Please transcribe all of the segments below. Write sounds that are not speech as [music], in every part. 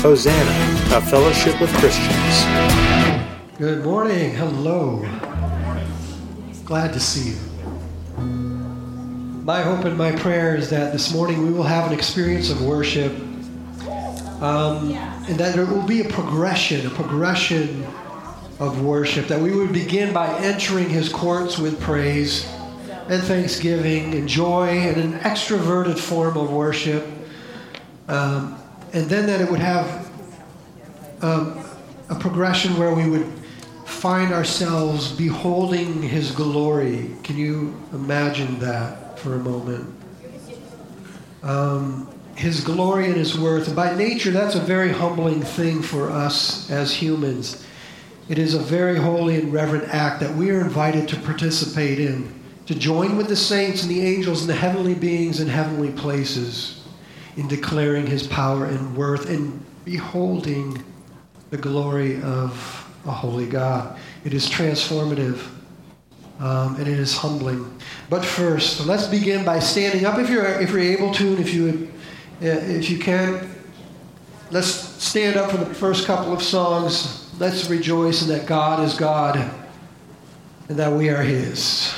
Hosanna, a fellowship with Christians. Good morning. Hello. Glad to see you. My hope and my prayer is that this morning we will have an experience of worship um, and that there will be a progression, a progression of worship, that we would begin by entering his courts with praise and thanksgiving and joy and an extroverted form of worship. Um, and then that it would have um, a progression where we would find ourselves beholding his glory. Can you imagine that for a moment? Um, his glory and his worth. By nature, that's a very humbling thing for us as humans. It is a very holy and reverent act that we are invited to participate in, to join with the saints and the angels and the heavenly beings in heavenly places in declaring his power and worth and beholding the glory of a holy God. It is transformative um, and it is humbling. But first, let's begin by standing up if you're, if you're able to and if you, uh, if you can. Let's stand up for the first couple of songs. Let's rejoice in that God is God and that we are His.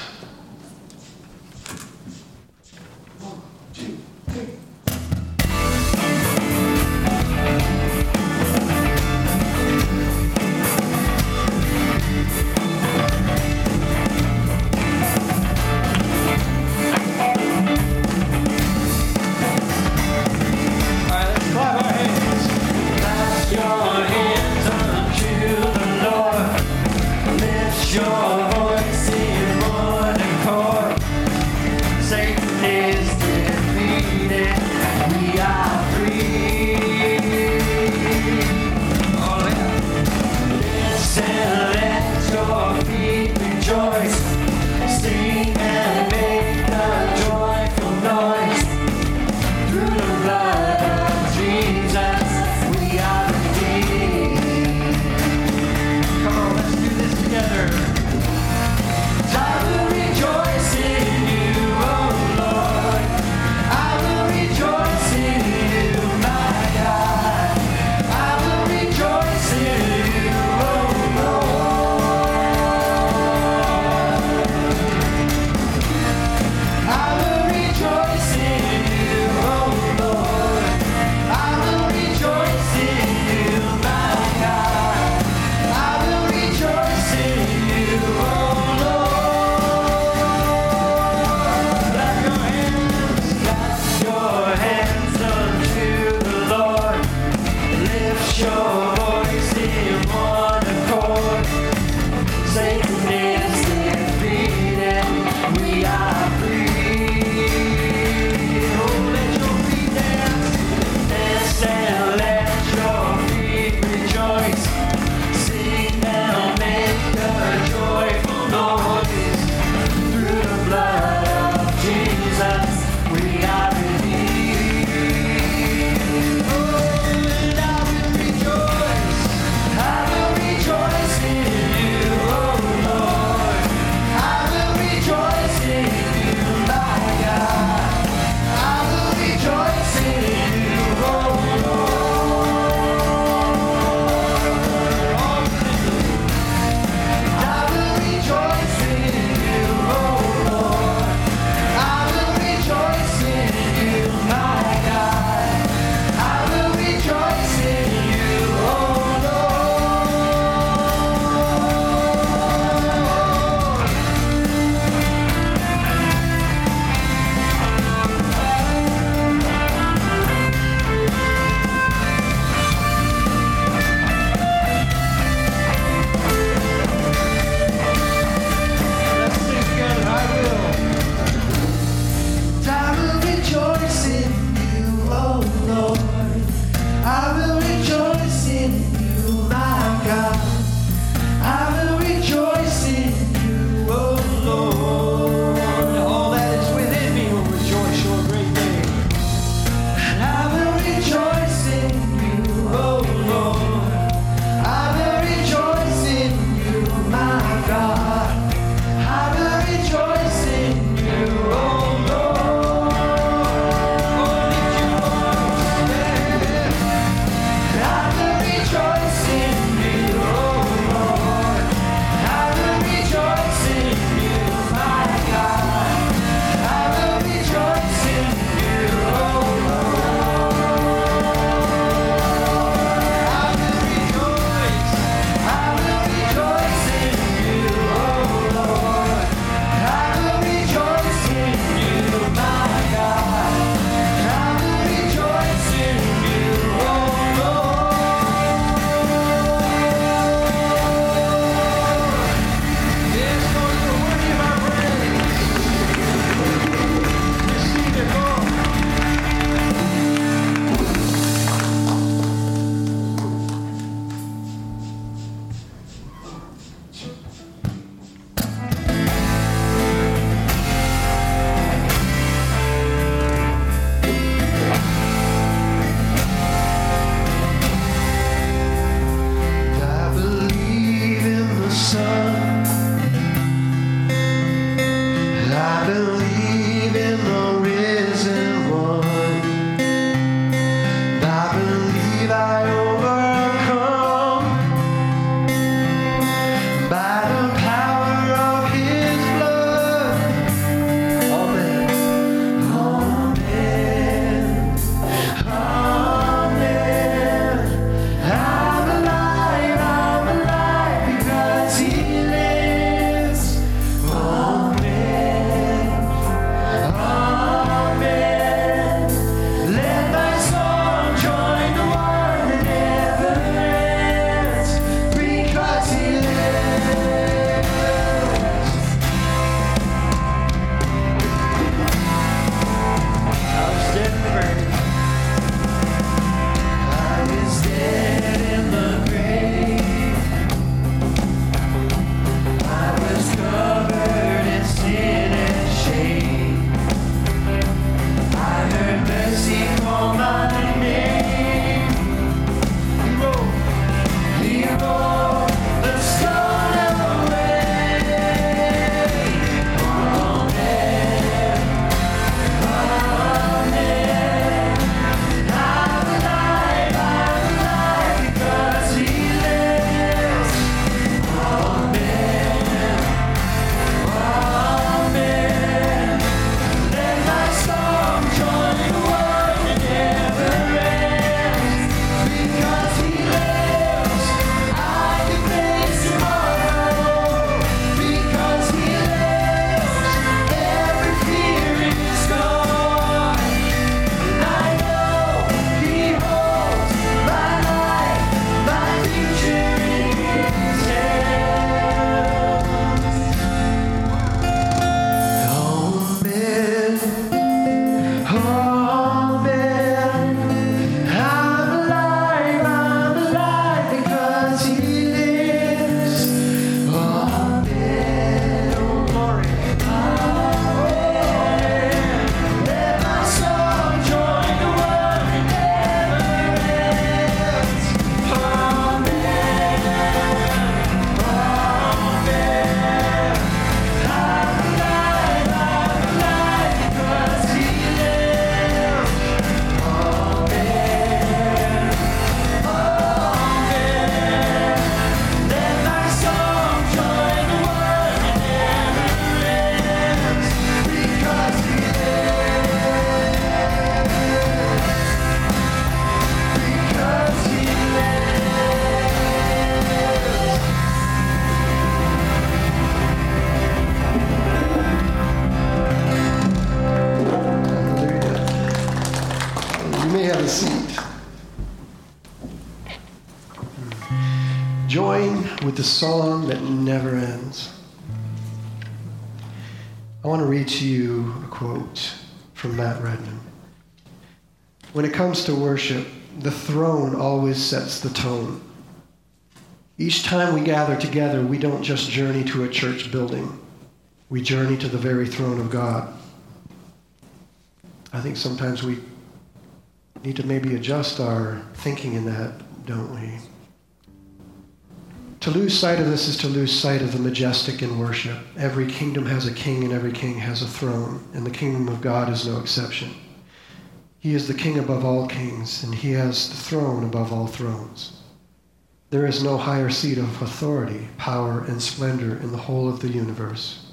The song that never ends. I want to read to you a quote from Matt Redman. When it comes to worship, the throne always sets the tone. Each time we gather together, we don't just journey to a church building, we journey to the very throne of God. I think sometimes we need to maybe adjust our thinking in that, don't we? To lose sight of this is to lose sight of the majestic in worship. Every kingdom has a king and every king has a throne, and the kingdom of God is no exception. He is the king above all kings, and he has the throne above all thrones. There is no higher seat of authority, power, and splendor in the whole of the universe.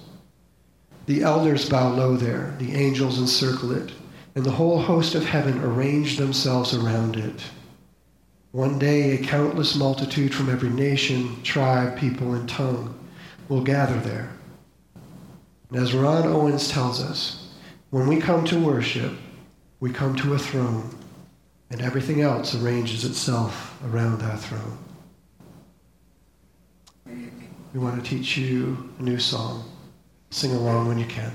The elders bow low there, the angels encircle it, and the whole host of heaven arrange themselves around it. One day, a countless multitude from every nation, tribe, people, and tongue will gather there. And as Ron Owens tells us, when we come to worship, we come to a throne, and everything else arranges itself around that throne. We want to teach you a new song. Sing along when you can.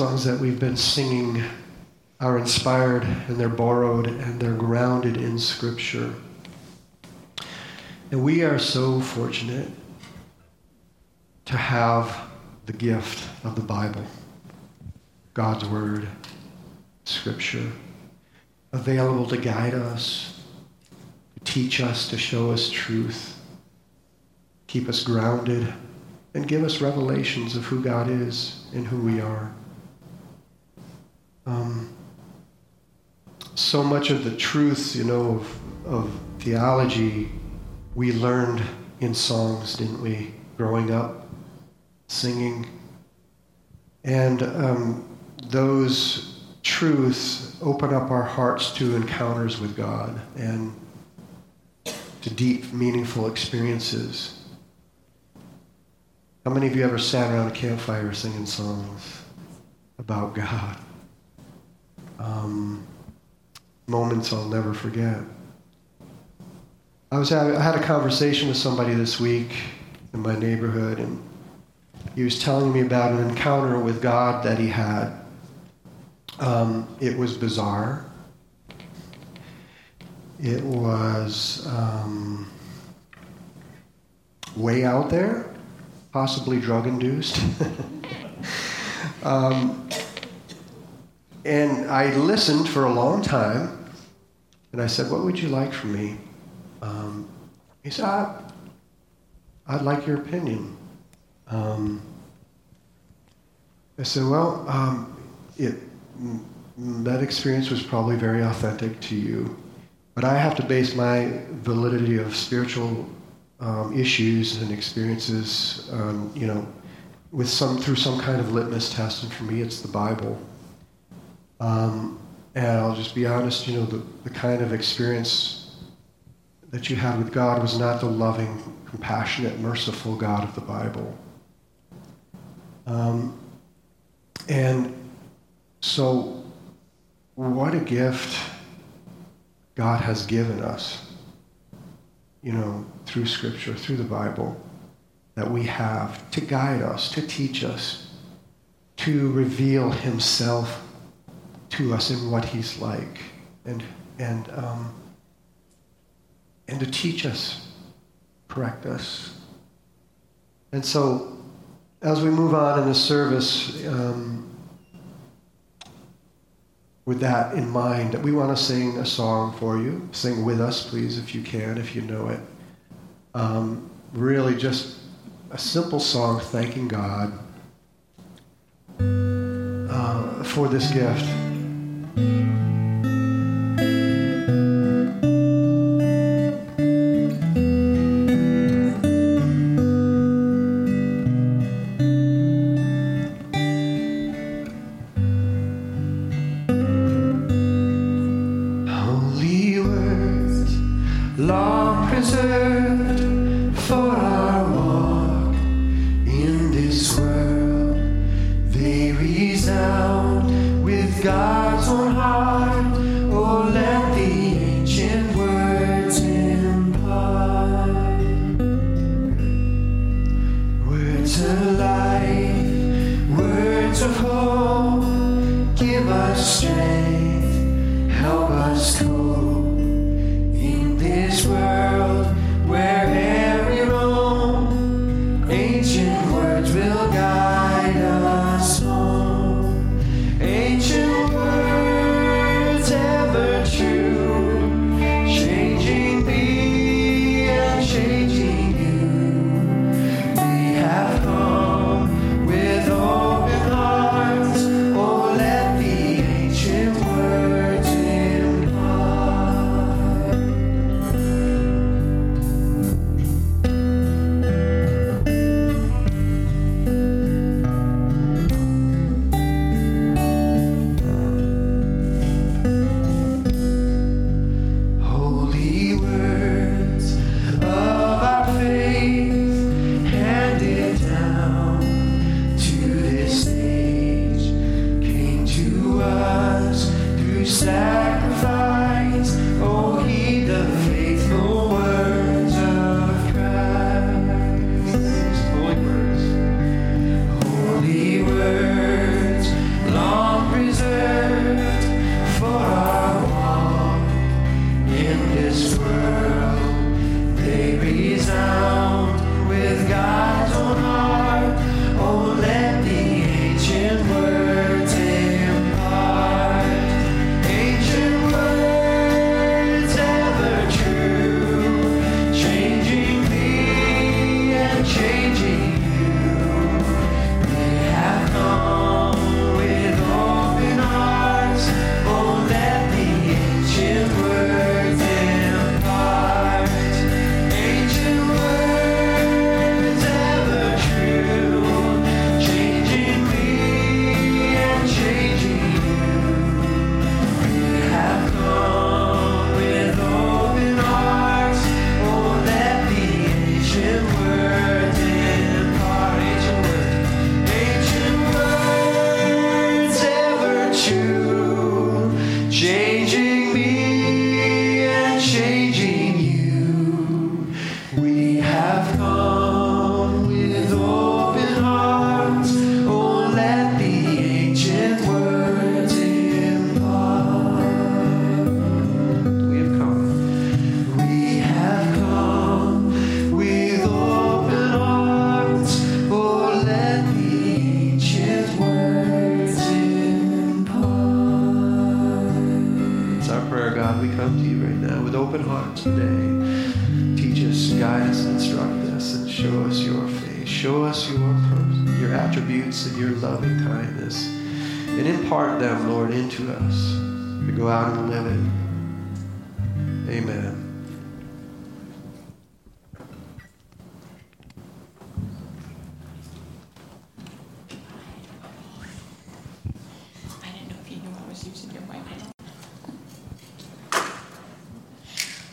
songs that we've been singing are inspired and they're borrowed and they're grounded in Scripture. And we are so fortunate to have the gift of the Bible, God's Word, Scripture, available to guide us, to teach us, to show us truth, keep us grounded, and give us revelations of who God is and who we are. Um, so much of the truths, you know, of, of theology we learned in songs, didn't we, growing up, singing. And um, those truths open up our hearts to encounters with God and to deep, meaningful experiences. How many of you ever sat around a campfire singing songs about God? Um, moments I'll never forget. I was having, I had a conversation with somebody this week in my neighborhood, and he was telling me about an encounter with God that he had. Um, it was bizarre. It was um, way out there, possibly drug induced. [laughs] um, and I listened for a long time, and I said, What would you like from me? Um, he said, I, would like your opinion. Um, I said, Well, um, it, that experience was probably very authentic to you, but I have to base my validity of spiritual um, issues and experiences, you know, with some through some kind of litmus test, and for me, it's the Bible. Um, and I'll just be honest, you know, the, the kind of experience that you had with God was not the loving, compassionate, merciful God of the Bible. Um, and so, what a gift God has given us, you know, through Scripture, through the Bible, that we have to guide us, to teach us, to reveal Himself to us in what he's like and, and, um, and to teach us, correct us. And so, as we move on in the service, um, with that in mind, we want to sing a song for you. Sing with us, please, if you can, if you know it. Um, really, just a simple song thanking God uh, for this gift. Words today. Teach us, guide us, instruct us, and show us your face. Show us your your attributes and your loving kindness, and impart them, Lord, into us to go out and live it. Amen.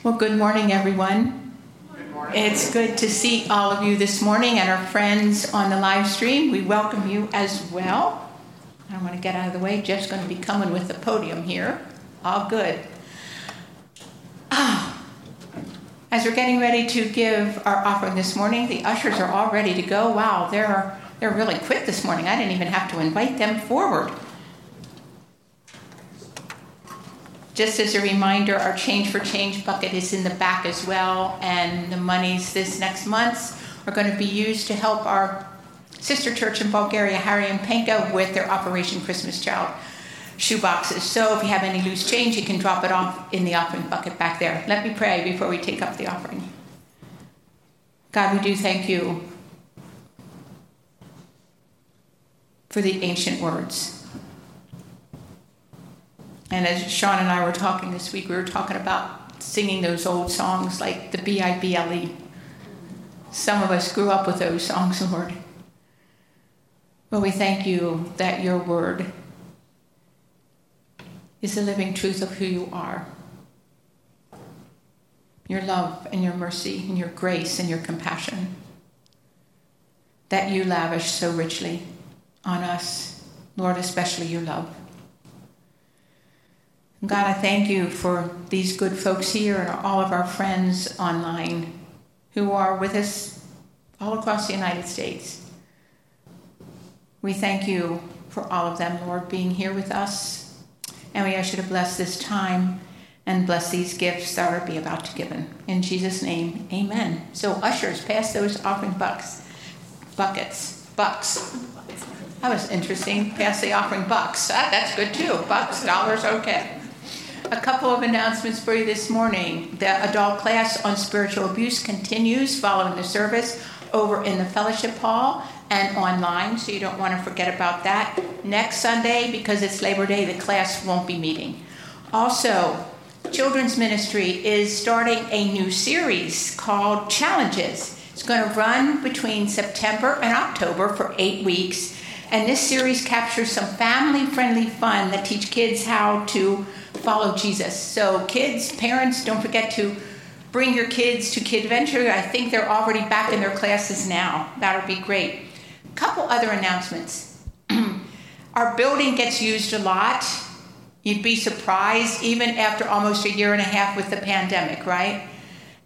Well, good morning, everyone. Good morning. It's good to see all of you this morning and our friends on the live stream. We welcome you as well. I want to get out of the way. Jeff's going to be coming with the podium here. All good. Ah. As we're getting ready to give our offering this morning, the ushers are all ready to go. Wow, they're, they're really quick this morning. I didn't even have to invite them forward. Just as a reminder, our Change for Change bucket is in the back as well, and the monies this next month are going to be used to help our sister church in Bulgaria, Harry and Penka, with their Operation Christmas Child shoe boxes. So if you have any loose change, you can drop it off in the offering bucket back there. Let me pray before we take up the offering. God, we do thank you for the ancient words and as Sean and I were talking this week, we were talking about singing those old songs like the B I B L E. Some of us grew up with those songs, Lord. But we thank you that your word is the living truth of who you are. Your love and your mercy and your grace and your compassion that you lavish so richly on us, Lord, especially your love. God, I thank you for these good folks here and all of our friends online who are with us all across the United States. We thank you for all of them, Lord, being here with us. And we ask you to bless this time and bless these gifts that are be about to given. In Jesus' name, amen. So, ushers, pass those offering bucks, buckets, bucks. That was interesting. Pass the offering bucks. Ah, that's good too. Bucks, dollars, okay. A couple of announcements for you this morning. The adult class on spiritual abuse continues following the service over in the fellowship hall and online, so you don't want to forget about that. Next Sunday, because it's Labor Day, the class won't be meeting. Also, Children's Ministry is starting a new series called Challenges. It's going to run between September and October for eight weeks. And this series captures some family friendly fun that teach kids how to follow Jesus. So, kids, parents, don't forget to bring your kids to Kid Venture. I think they're already back in their classes now. That'll be great. A couple other announcements. [clears throat] Our building gets used a lot. You'd be surprised, even after almost a year and a half with the pandemic, right?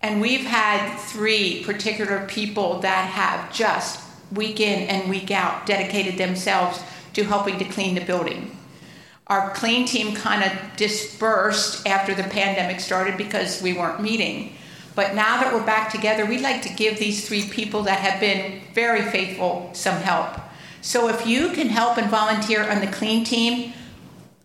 And we've had three particular people that have just week in and week out dedicated themselves to helping to clean the building. Our clean team kind of dispersed after the pandemic started because we weren't meeting. But now that we're back together, we'd like to give these three people that have been very faithful some help. So if you can help and volunteer on the clean team,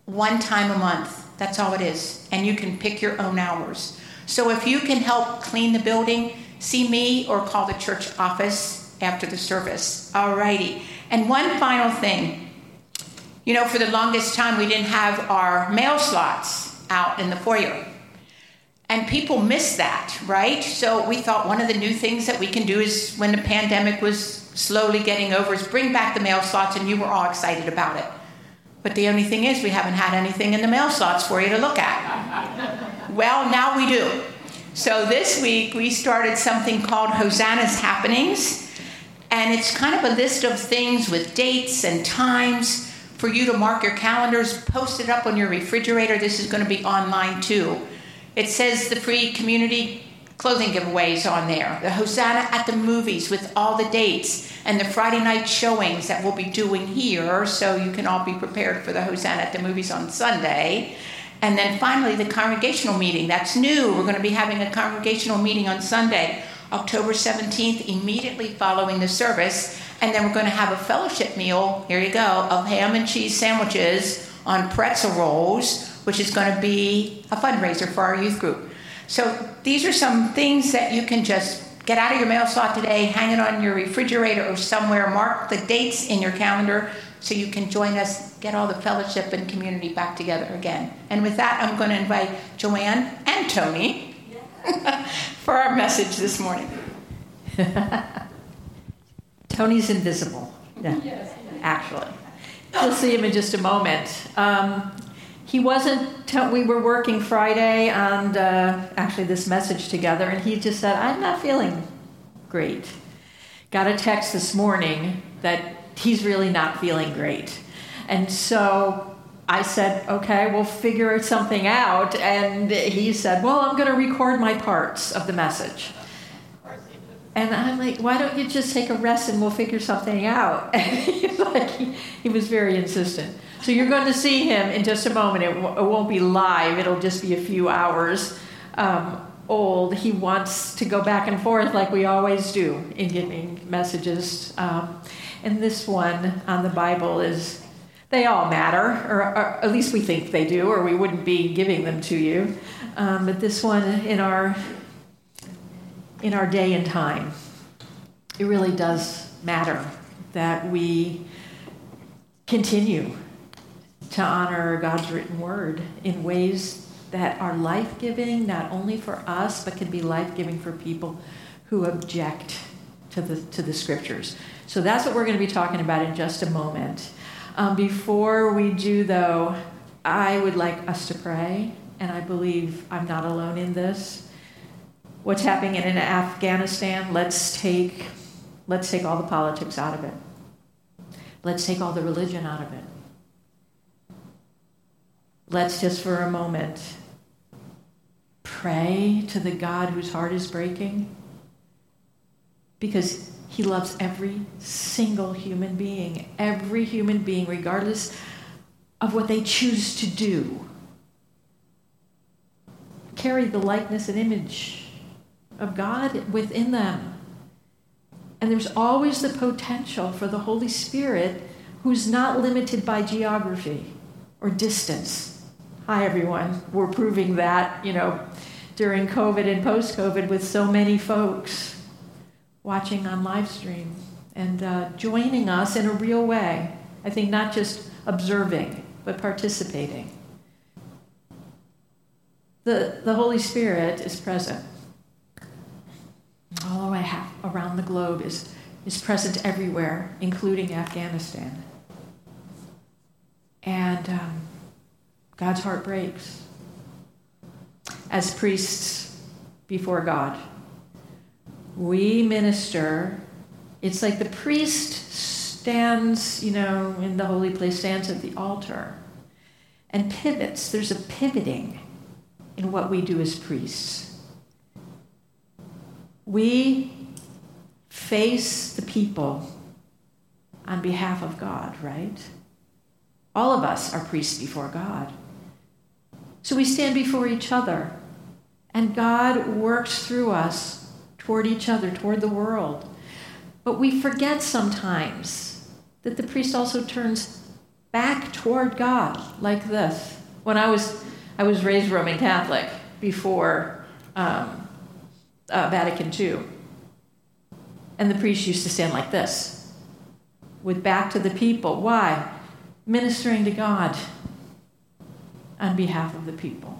one time a month, that's all it is. And you can pick your own hours. So if you can help clean the building, see me or call the church office after the service. All righty. And one final thing you know, for the longest time, we didn't have our mail slots out in the foyer. And people miss that, right? So we thought one of the new things that we can do is when the pandemic was slowly getting over is bring back the mail slots, and you were all excited about it. But the only thing is, we haven't had anything in the mail slots for you to look at. well, now we do. So this week we started something called Hosanna's Happenings, and it's kind of a list of things with dates and times for you to mark your calendars, post it up on your refrigerator. This is going to be online too. It says the free community clothing giveaways on there, the Hosanna at the movies with all the dates, and the Friday night showings that we'll be doing here, so you can all be prepared for the Hosanna at the movies on Sunday. And then finally, the congregational meeting. That's new. We're going to be having a congregational meeting on Sunday, October 17th, immediately following the service. And then we're going to have a fellowship meal, here you go, of ham and cheese sandwiches on pretzel rolls, which is going to be a fundraiser for our youth group. So these are some things that you can just get out of your mail slot today, hang it on your refrigerator or somewhere, mark the dates in your calendar so you can join us, get all the fellowship and community back together again. And with that, I'm going to invite Joanne and Tony [laughs] for our message this morning. [laughs] Tony's invisible. Yeah, actually. You'll see him in just a moment. Um, he wasn't, we were working Friday on uh, actually this message together, and he just said, I'm not feeling great. Got a text this morning that he's really not feeling great. And so I said, okay, we'll figure something out. And he said, well, I'm going to record my parts of the message. And I'm like, why don't you just take a rest and we'll figure something out? [laughs] Like, he, he was very insistent. So you're going to see him in just a moment. It, w- it won't be live, it'll just be a few hours um, old. He wants to go back and forth like we always do in giving messages. Um, and this one on the Bible is, they all matter, or, or, at least we think they do, or we wouldn't be giving them to you. Um, but this one in our in our day and time, it really does matter that we continue to honor God's written word in ways that are life giving, not only for us, but can be life giving for people who object to the, to the scriptures. So that's what we're going to be talking about in just a moment. Um, before we do, though, I would like us to pray, and I believe I'm not alone in this what's happening in Afghanistan, let's take, let's take all the politics out of it. Let's take all the religion out of it. Let's just for a moment pray to the God whose heart is breaking because he loves every single human being, every human being, regardless of what they choose to do. Carry the likeness and image of God within them. And there's always the potential for the Holy Spirit who's not limited by geography or distance. Hi, everyone. We're proving that, you know, during COVID and post COVID with so many folks watching on live stream and uh, joining us in a real way. I think not just observing, but participating. The, the Holy Spirit is present all the way around the globe is, is present everywhere, including Afghanistan. And um, God's heart breaks. As priests before God, we minister. It's like the priest stands, you know, in the holy place, stands at the altar and pivots. There's a pivoting in what we do as priests we face the people on behalf of God, right? All of us are priests before God. So we stand before each other, and God works through us toward each other, toward the world. But we forget sometimes that the priest also turns back toward God like this. When I was, I was raised Roman Catholic before um, uh, Vatican II. And the priest used to stand like this, with back to the people. Why? Ministering to God on behalf of the people.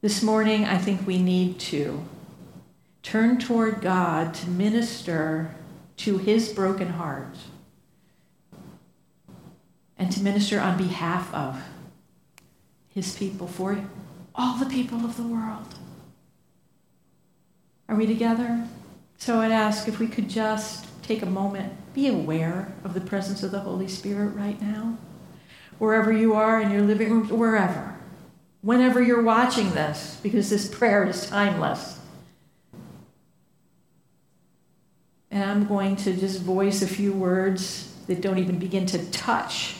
This morning, I think we need to turn toward God to minister to his broken heart and to minister on behalf of his people, for all the people of the world. Are we together? So I'd ask if we could just take a moment, be aware of the presence of the Holy Spirit right now. Wherever you are in your living room, wherever. Whenever you're watching this, because this prayer is timeless. And I'm going to just voice a few words that don't even begin to touch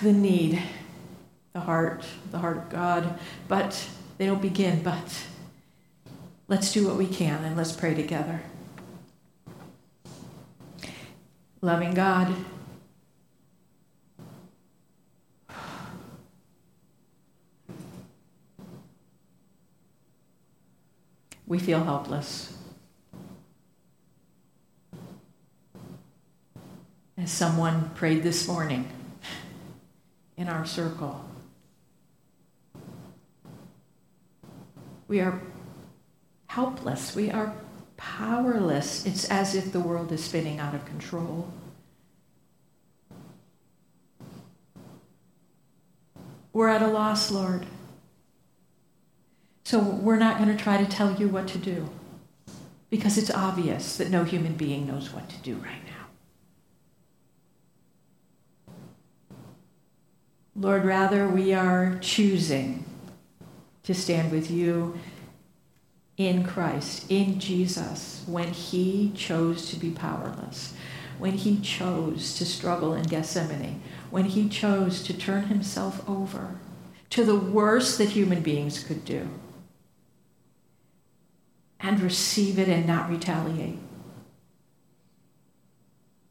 the need, the heart, the heart of God. But they don't begin, but let's do what we can and let's pray together. Loving God, we feel helpless. As someone prayed this morning in our circle, we are helpless. We are powerless. It's as if the world is spinning out of control. We're at a loss, Lord. So we're not going to try to tell you what to do because it's obvious that no human being knows what to do right now. Lord, rather, we are choosing to stand with you in Christ, in Jesus, when he chose to be powerless, when he chose to struggle in Gethsemane, when he chose to turn himself over to the worst that human beings could do and receive it and not retaliate.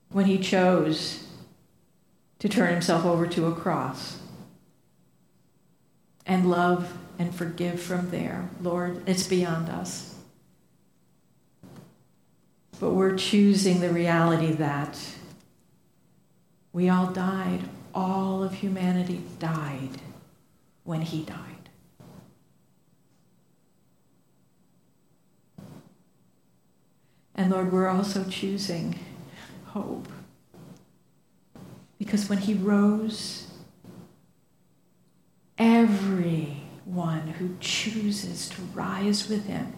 When he chose to turn himself over to a cross and love and forgive from there. Lord, it's beyond us. But we're choosing the reality that we all died. All of humanity died when he died. And Lord, we're also choosing hope. Because when he rose, everyone who chooses to rise with him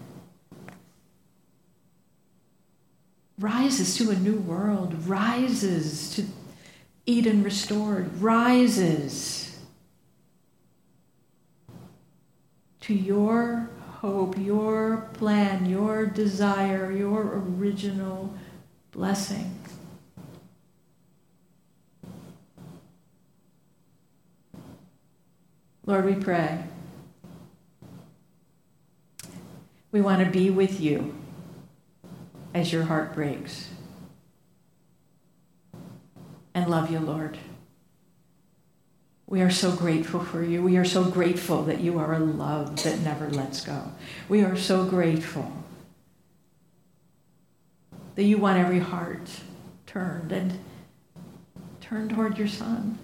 rises to a new world, rises to Eden restored, rises to your hope, your plan, your desire, your original blessing. Lord, we pray. We want to be with you as your heart breaks and love you, Lord. We are so grateful for you. We are so grateful that you are a love that never lets go. We are so grateful that you want every heart turned and turned toward your Son.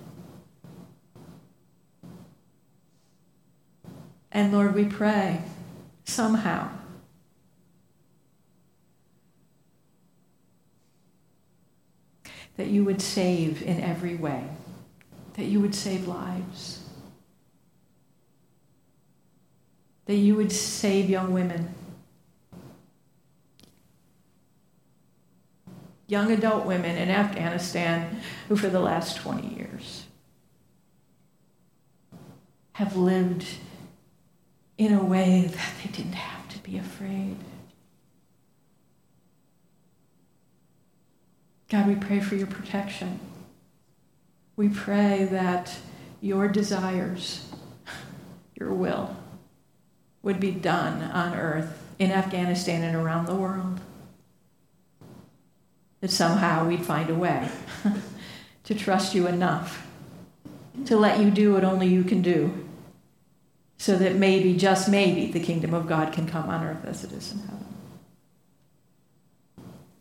And Lord, we pray somehow that you would save in every way that you would save lives, that you would save young women, young adult women in Afghanistan who, for the last 20 years, have lived in a way that they didn't have to be afraid. God, we pray for your protection. We pray that your desires, your will, would be done on earth, in Afghanistan, and around the world. That somehow we'd find a way [laughs] to trust you enough to let you do what only you can do, so that maybe, just maybe, the kingdom of God can come on earth as it is in heaven.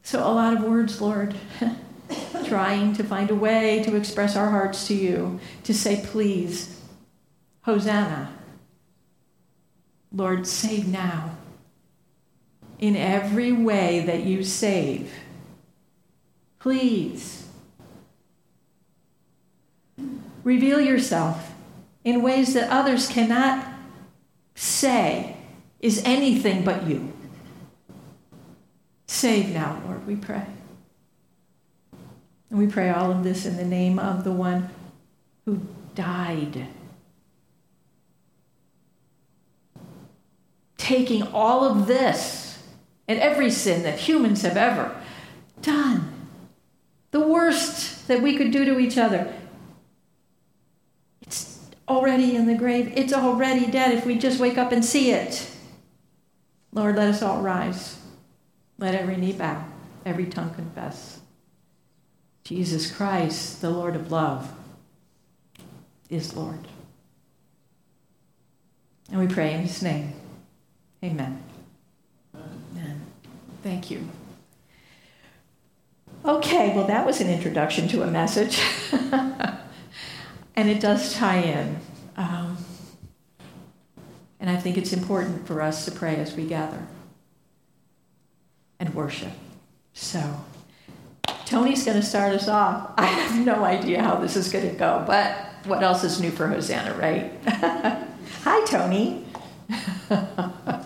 So, a lot of words, Lord. [laughs] trying to find a way to express our hearts to you, to say, please, Hosanna. Lord, save now. In every way that you save, please reveal yourself in ways that others cannot say is anything but you. Save now, Lord, we pray. And we pray all of this in the name of the one who died. Taking all of this and every sin that humans have ever done, the worst that we could do to each other, it's already in the grave. It's already dead if we just wake up and see it. Lord, let us all rise. Let every knee bow, every tongue confess. Jesus Christ, the Lord of love, is Lord. And we pray in his name. Amen. Amen. Thank you. Okay, well, that was an introduction to a message. [laughs] and it does tie in. Um, and I think it's important for us to pray as we gather worship. So, Tony's going to start us off. [laughs] I have no idea how this is going to go, but what else is new for Hosanna, right? [laughs] Hi, Tony. [laughs]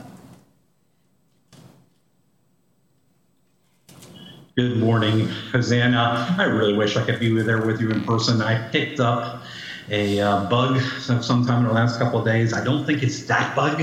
Good morning, Hosanna. I really wish I could be there with you in person. I picked up a uh, bug sometime in the last couple of days. I don't think it's that bug,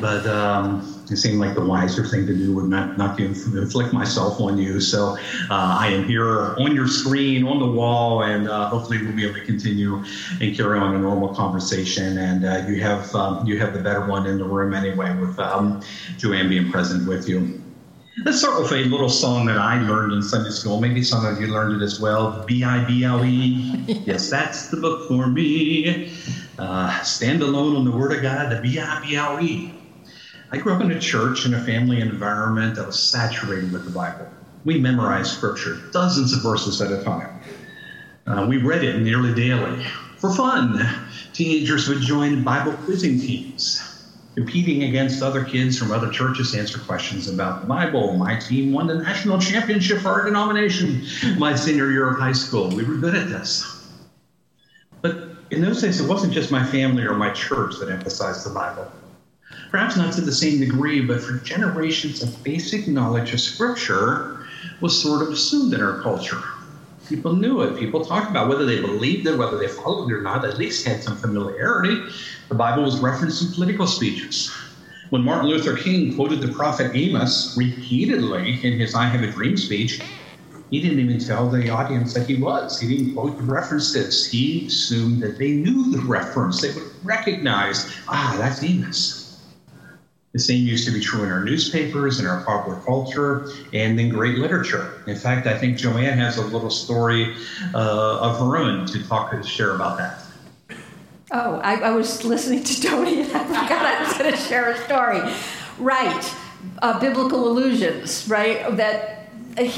but um, it seemed like the wiser thing to do would not, not to inflict myself on you. So uh, I am here on your screen, on the wall, and uh, hopefully we'll be able to continue and carry on a normal conversation. And uh, you have um, you have the better one in the room anyway, with um, Joanne being present with you. Let's start with a little song that I learned in Sunday school. Maybe some of you learned it as well. B I B L E. [laughs] Yes, that's the book for me. Uh, stand alone on the Word of God, the B I B L E. I grew up in a church in a family environment that was saturated with the Bible. We memorized Scripture, dozens of verses at a time. Uh, we read it nearly daily. For fun, teenagers would join Bible quizzing teams competing against other kids from other churches to answer questions about the Bible. My team won the national championship for our denomination my senior year of high school. We were good at this. But in those days, it wasn't just my family or my church that emphasized the Bible. Perhaps not to the same degree, but for generations, a basic knowledge of Scripture was sort of assumed in our culture. People knew it. People talked about whether they believed it, whether they followed it or not, at least had some familiarity. The Bible was referenced in political speeches. When Martin Luther King quoted the prophet Amos repeatedly in his I Have a Dream speech, he didn't even tell the audience that he was. He didn't quote the references. He assumed that they knew the [laughs] reference. They would recognize, ah, that's Amos. The same used to be true in our newspapers, in our popular culture, and in great literature. In fact, I think Joanne has a little story uh, of her own to talk to share about that. Oh, I, I, was listening to Tony and I forgot I was going to share a story. Right, uh, biblical allusions, right? That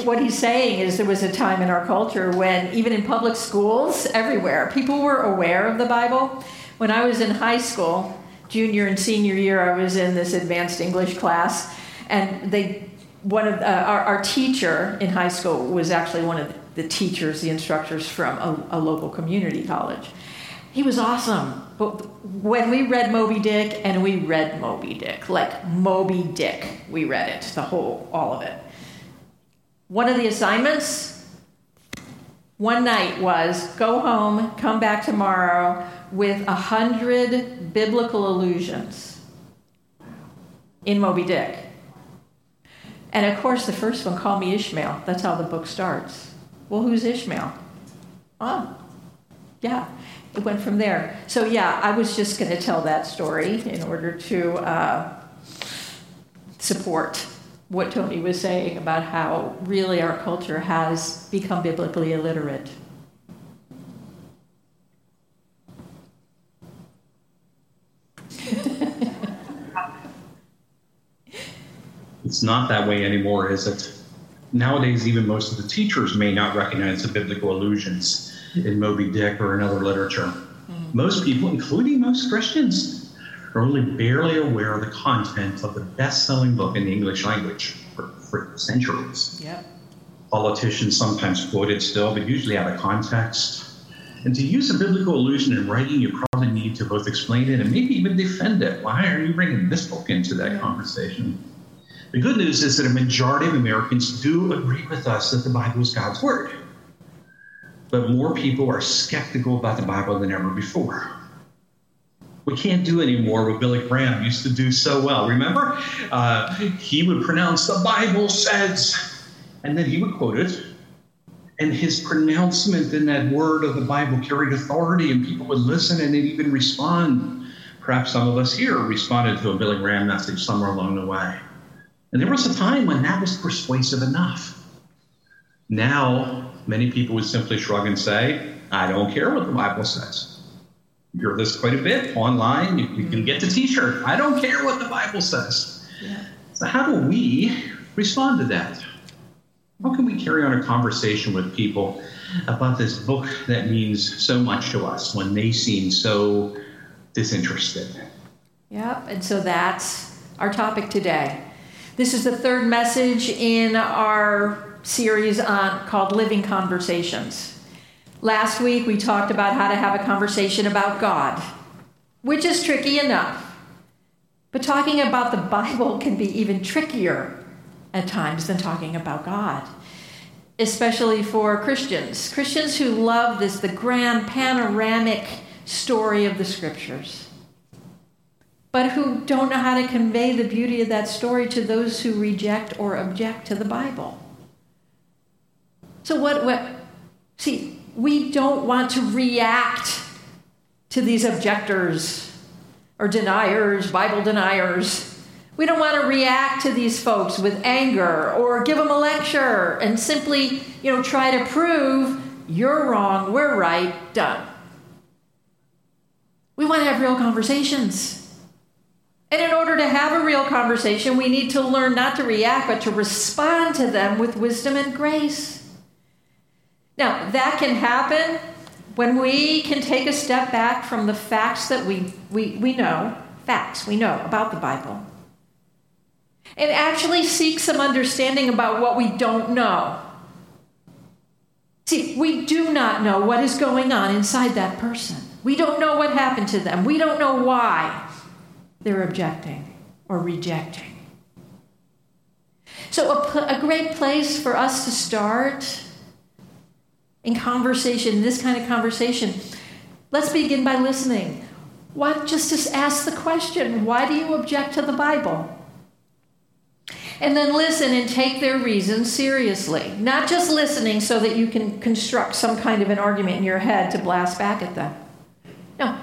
what he's saying is there was a time in our culture when even in public schools everywhere people were aware of the Bible. When I was in high school, junior and senior year, I was in this advanced English class, and they one of uh, our, our teacher in high school was actually one of the teachers, the instructors from a, a local community college he was awesome. But when we read Moby Dick, and we read Moby Dick, like Moby Dick, we read it, the whole, all of it. One of the assignments one night was go home, come back tomorrow with a hundred biblical allusions in Moby Dick. And of course, the first one, Call Me Ishmael. That's how the book starts. Well, who's Ishmael? Oh, yeah it went from there. So, yeah, I was just going to tell that story in order to uh, support what Tony was saying about how really our culture has become biblically illiterate. It's not that way anymore, is it? Nowadays, even most of the teachers may not recognize the biblical allusions in Moby Dick or in other literature. Mm-hmm. Most people, including most Christians, are only barely aware of the content of the best selling book in the English language for, for centuries. Yep. Politicians sometimes quote it still, but usually out of context. And to use a biblical allusion in writing, you probably need to both explain it and maybe even defend it. Why are you bringing this book into that conversation? The good news is that a majority of Americans do agree with us that the Bible is God's Word but more people are skeptical about the Bible than ever before. We can't do anymore what Billy Graham used to do so well. Remember? Uh, he would pronounce, the Bible says, and then he would quote it. And his pronouncement in that word of the Bible carried authority, and people would listen and they'd even respond. Perhaps some of us here responded to a Billy Graham message somewhere along the way. And there was a time when that was persuasive enough. Now, many people would simply shrug and say, I don't care what the Bible says. You hear this quite a bit online. You, you can get the t shirt. I don't care what the Bible says. Yeah. So, how do we respond to that. How can we carry on a conversation with people about this book that means so much to us when they seem so disinterested? Yep, and so that's our topic today. This is the third message in our series on called Living Conversations. Last week we talked about how to have a conversation about God, which is tricky enough. But talking about the Bible [laughs] can be even trickier at times than talking about God, especially for Christians. Christians who love this, the grand panoramic story of the scriptures, but who don't know how to convey the beauty of that story to those who reject or object to the Bible. So, what, what see, we don't want to react to these objectors or deniers, Bible deniers. We don't want to react to these folks with anger or give them a lecture and simply, you know, try to prove you're wrong, we're right, done. We want to have real conversations. And in order to have a real conversation, we need to learn not to react, but to respond to them with wisdom and grace. Now, that can happen when we can take a step back from the facts that we, we, we know, facts we know about the Bible, and actually seek some understanding about what we don't know. See, we do not know what is going on inside that person. We don't know what happened to them. We don't know why they're objecting or rejecting. So, a, a great place for us to start in conversation, this kind of conversation, let's begin by listening. Why just to ask the question, why do you object to the Bible? And then listen and take their reasons seriously. Not just listening so that you can construct some kind of an argument in your head to blast back at them. No,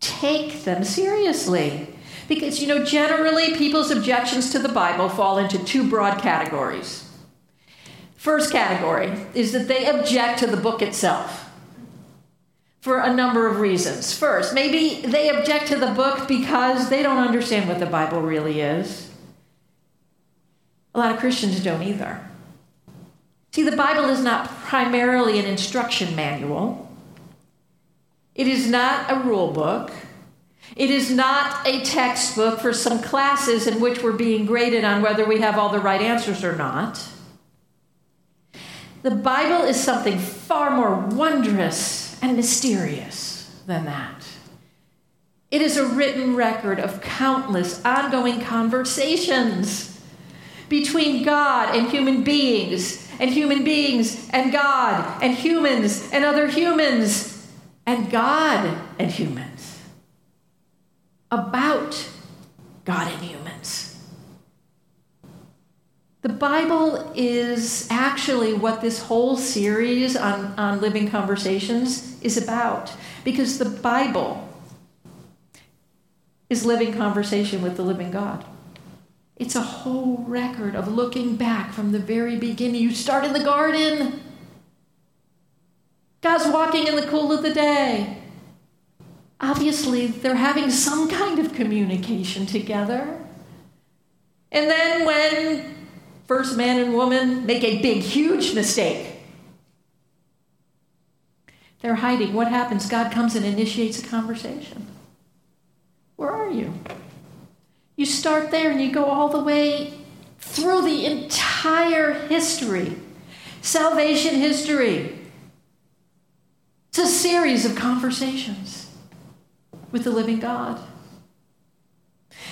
take them seriously. Because, you know, generally people's objections to the Bible fall into two broad categories. First category is that they object to the book itself for a number of reasons. First, maybe they object to the book because they don't understand what the Bible really is. A lot of Christians don't either. See, the Bible is not primarily an instruction manual, it is not a rule book. It is not a textbook for some classes in which we're being graded on whether we have all the right answers or not. The Bible is something far more wondrous and mysterious than that. It is a written record of countless ongoing conversations between God and human beings, and human beings and God, and humans and other humans, and God and humans. About God and humans. The Bible is actually what this whole series on, on living conversations is about. Because the Bible is living conversation with the living God. It's a whole record of looking back from the very beginning. You start in the garden. God's walking in the cool of the day. Obviously, they're having some kind of communication together. And then when first man and woman make a big, huge mistake. They're hiding. What happens? God comes and initiates a conversation. Where are you? You start there and you go all the way through the entire history, salvation history. It's a series of conversations with the living God.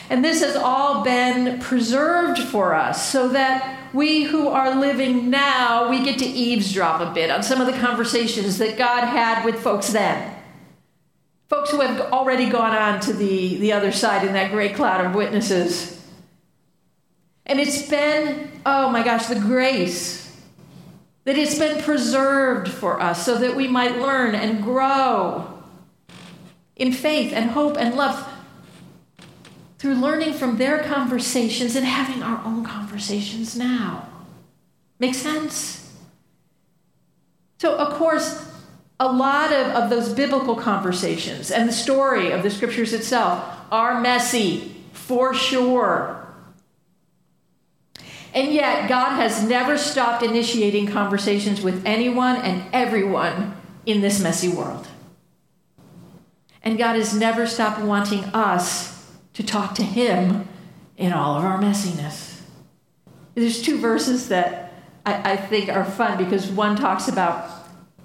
And this has all been preserved for us so that we who are living now, we get to eavesdrop a bit on some of the conversations that God had with folks then. Folks who have already gone on to the, the other side in that great cloud of witnesses. And it's been, oh my gosh, the grace that it's been preserved for us so that we might learn and grow in faith and hope and love through learning from their conversations and having our own conversations now. Make sense? So, of course, a lot of, of those biblical conversations and the story of the scriptures itself are messy, for sure. And yet, God has never stopped initiating conversations with anyone and everyone in this messy world. And God has never stopped wanting us to talk to Him in all of our messiness. There's two verses that I, I think are fun because one talks about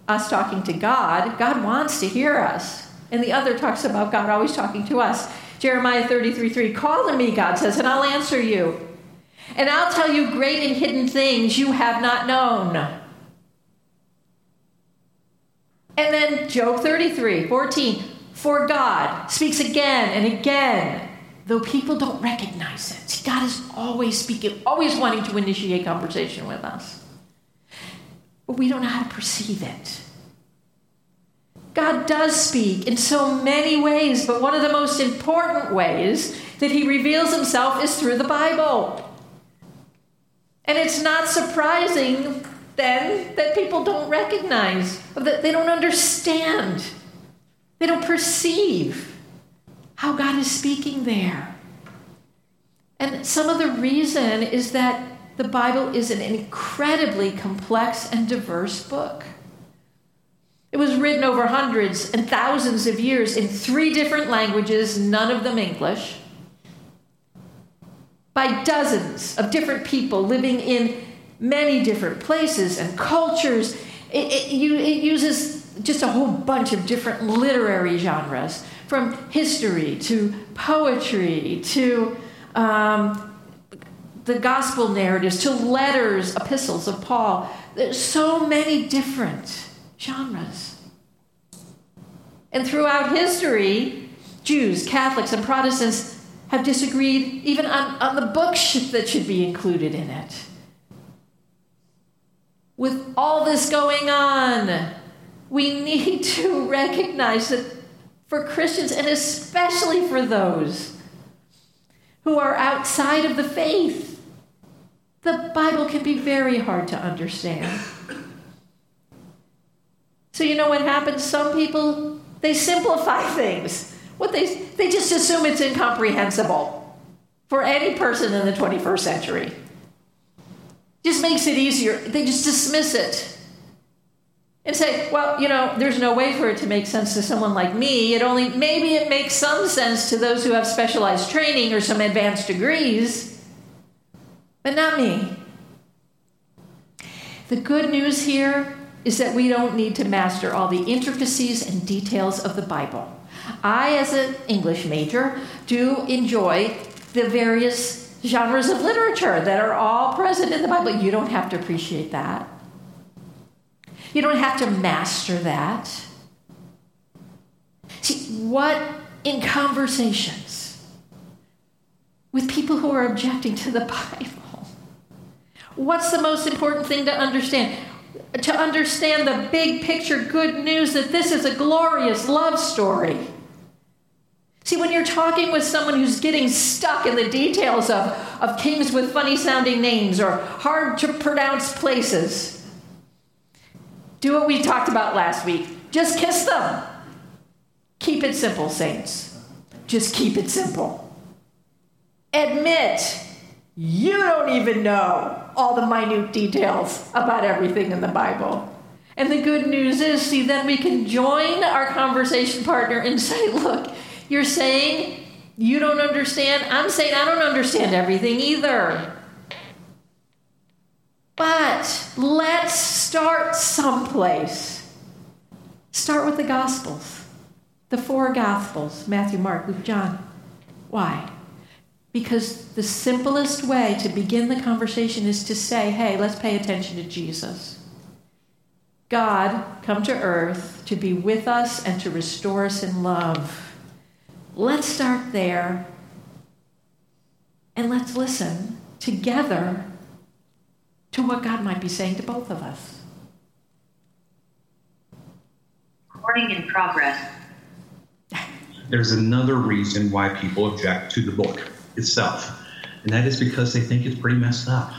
us talking to God. God wants to hear us. And the other talks about God always talking to us. Jeremiah 33 3, call to me, God says, and I'll answer you. And I'll tell you great and hidden things you have not known. And then Job 33 14, for God speaks again and again, though people don't recognize it. See, God is always speaking, always wanting to initiate conversation with us. But we don't know how to perceive it. God does speak in so many ways, but one of the most important ways that he reveals himself is through the Bible. And it's not surprising then that people don't recognize, that they don't understand, they don't perceive how God is speaking there. And some of the reason is that the Bible is an incredibly complex and diverse book. It was written over hundreds and thousands of years in three different languages, none of them English, by dozens of different people living in many different places and cultures. It, it, it uses just a whole bunch of different literary genres, from history to poetry to um, the gospel narratives to letters, epistles of Paul. There's so many different genres. And throughout history, Jews, Catholics, and Protestants have disagreed even on, on the books that should be included in it. With all this going on, we need to [laughs] recognize that for Christians, and especially for those who are outside of the faith, the Bible can be very hard to understand. So, you know what happens? Some people, they simplify things. What they, they just assume it's incomprehensible for any person in the 21st century. Just makes it easier. They just dismiss it and say, well, you know, there's no way for it to make sense to someone like me. It only, maybe it makes some sense to those who have specialized training or some advanced degrees, but not me. The good news here is that we don't need to master all the intricacies and details of the Bible. I, as an English major, do enjoy the various genres of literature that are all present in the Bible. You don't have to appreciate that. You don't have to master that. See, what in conversations with people who are objecting to the [laughs] Bible, what's the most important thing to understand? to understand the big picture good news that this is a glorious love story. See, when you're talking with someone who's getting stuck in the details of, of kings with funny sounding names or hard to pronounce places, do what we talked about last week just kiss them. Keep it simple, saints. Just keep it simple. Admit you don't even know all the minute details about everything in the Bible. And the good news is, see, then we can join our conversation partner and say, [laughs] look, you're saying you don't understand. I'm saying I don't understand everything either. But let's start someplace. Start with the Gospels, the four Gospels Matthew, Mark, Luke, John. Why? Because the simplest way to begin the conversation is to say, hey, let's pay attention to Jesus. God come to earth to be with us and to restore us in love. Let's start there and let's listen together to what God might be saying to both of us. Recording in progress. There's another reason why people object to the book itself. And that is because they think it's pretty messed up.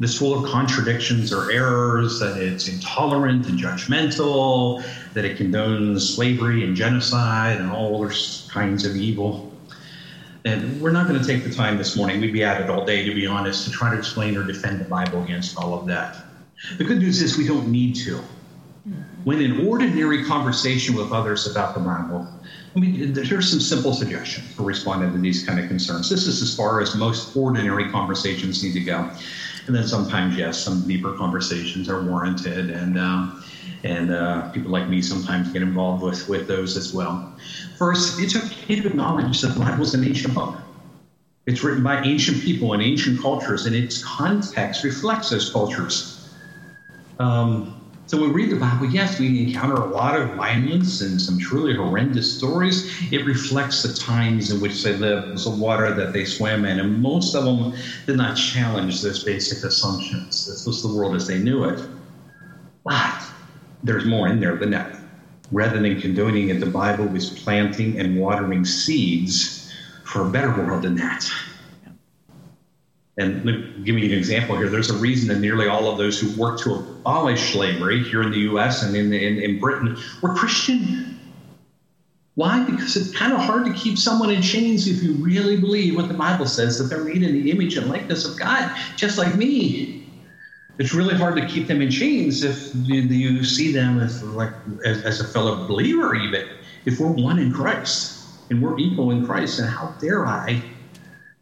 It's full of contradictions or errors, that it's intolerant and judgmental, that it condones slavery and genocide and all other kinds of evil. And we're not going to take the time this morning, we'd be at it all day, to be honest, to try to explain or defend the Bible against all of that. The good news is we don't need to. When in ordinary conversation with others about the Bible, I mean, here's some simple suggestions for responding to these kind of concerns. This is as far as most ordinary conversations need to go. And then sometimes, yes, some deeper conversations are warranted, and um, and uh, people like me sometimes get involved with with those as well. First, it's okay to acknowledge that the Bible is an ancient book. It's written by ancient people in ancient cultures, and its context reflects those cultures. Um, so when we read the Bible, yes, we encounter a lot of violence and some truly horrendous stories. It reflects the times in which they lived, the water that they swam in, and most of them did not challenge those basic assumptions. This was the world as they knew it. But there's more in there than that. Rather than condoning it, the Bible was planting and watering seeds for a better world than that. And let me give you an example here. There's a reason that nearly all of those who worked to abolish slavery here in the U.S. and in, in, in Britain were Christian. Why? Because it's kind of hard to keep someone in chains if you really believe what the Bible says that they're made in the image and likeness of God, just like me. It's really hard to keep them in chains if you, see them as like as, as a fellow believer, even if we're one in Christ and we're equal in Christ. And how dare I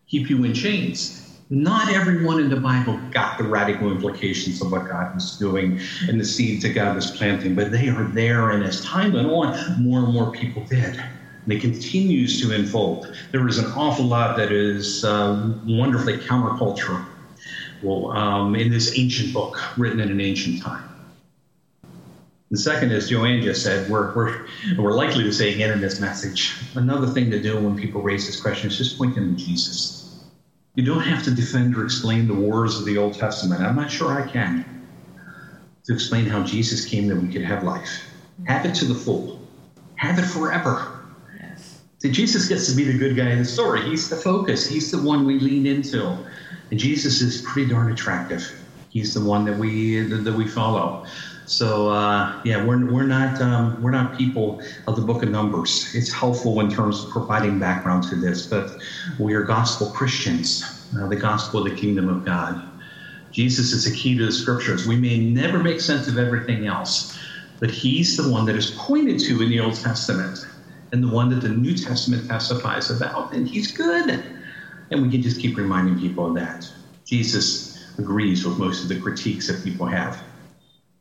keep you in chains? Not everyone in the Bible got the radical implications of what God was doing and the seeds that God was planting, but they are there. And as time went on, more and more people did. And it continues to unfold. There is an awful lot that is uh, wonderfully countercultural well, um, in this ancient book written in an ancient time. The second, as Joanne just said, we're, we're, we're likely to say again in this message, another thing to do when people raise this question is just point them to Jesus. You don't have to defend or explain the wars of the Old Testament. I'm not sure I can. To explain how Jesus came that we could have life. Have it to the full. Have it forever. Yes. See, Jesus gets to be the good guy in the story. He's the focus. He's the one we lean into. And Jesus is pretty darn attractive. He's the one that we that, we follow. So uh, yeah, we're, we're not um, we're not people of the Book of Numbers. It's helpful in terms of providing background to this, but we are gospel Christians, uh, the gospel of the kingdom of God. Jesus is the key to the scriptures. We may never make sense of everything else, but He's the one that is pointed to in the Old Testament, and the one that the New Testament testifies about, and He's good. And we can just keep reminding people of that. Jesus agrees with most of the critiques that people have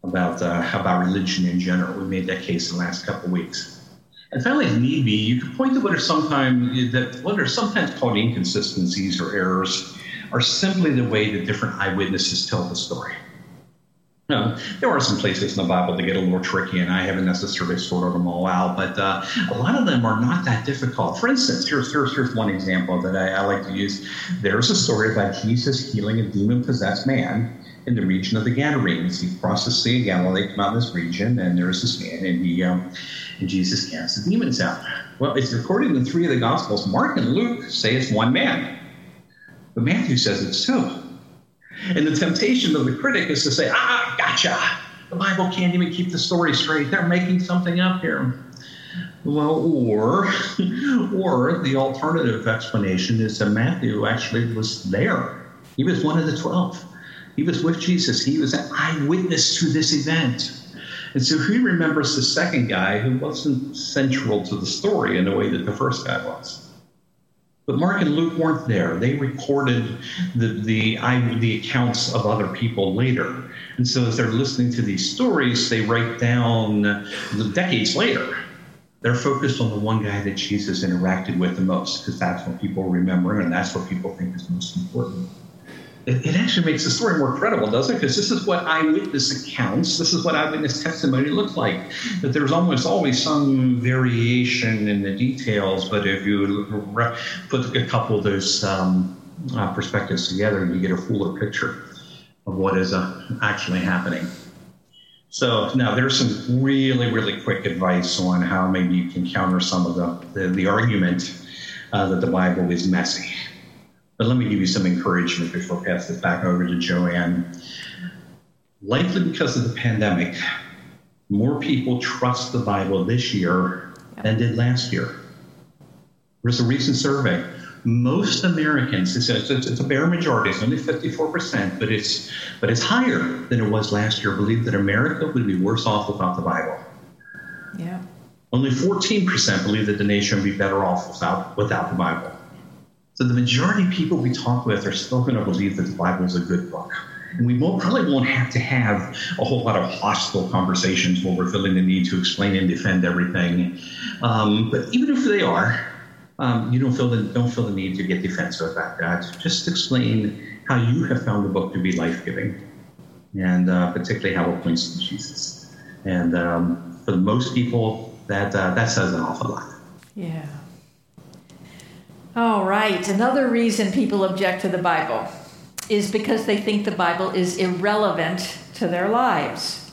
about uh, about religion in general. We made that case in the last couple of weeks. And finally, if need be, you can point to what are sometimes that what are sometimes called inconsistencies or errors, are simply the way that different eyewitnesses tell the story. Now, there are some places in the Bible that get a little tricky, and I haven't necessarily sorted them all out, but uh, a lot of them are not that difficult. For instance, here's, here's, here's one example that I, I like to use. There's a story about Jesus healing a demon possessed man in the region of the Gadarenes. He crossed the Sea of Galilee, come out in this region, and there's this man, and he um, and Jesus casts the demons out. Well, it's recorded in three of the Gospels. Mark and Luke say it's one man, but Matthew says it's two. And the temptation of the critic is to say, ah, gotcha. The Bible can't even keep the story straight. They're making something up here. Well, or, [laughs] or the alternative explanation is that Matthew actually was there. He was one of the twelve. He was with Jesus. He was an eyewitness to this event. And so he remembers the second guy who wasn't central to the story in the way that the first guy was. But Mark and Luke weren't there. They recorded the, the, the accounts of other people later. And so as they're listening to these stories, they write down the decades later. They're focused on the one guy that Jesus interacted with the most because that's what people remember and that's what people think is most important it, it actually makes the story more credible, doesn't it? Because this is what eyewitness accounts, this is what eyewitness testimony looks like. That there's almost always some variation in the details, but if you re- put a couple of those um, uh, perspectives together, you get a fuller picture of what is uh, actually happening. So now there's some really, really quick advice on how maybe you can counter some of the, the, the argument uh, that the Bible is messy. But let me give you some encouragement before I pass this back over to Joanne. Likely because of the pandemic, more people trust the Bible this year than did last year. There's a recent survey most Americans, it's a, it's a bare majority, it's only 54%, but it's, but it's higher than it was last year, believe that America would be worse off without the Bible. Yeah. Only 14% believe that the nation would be better off without, without the Bible. So the majority of people we talk with are still going to believe that the Bible is a good book. And we won't, probably won't have to have a whole lot of hostile conversations where we're feeling the need to explain and defend everything. Um, but even if they are, um, you don't feel the don't feel the need to get defensive about that. Just explain how you have found the book to be life giving, and uh, particularly how it points to Jesus. And um, for most people, that uh, that says an awful lot. Yeah. All right. Another reason people object to the Bible is because they think the Bible is irrelevant to their lives.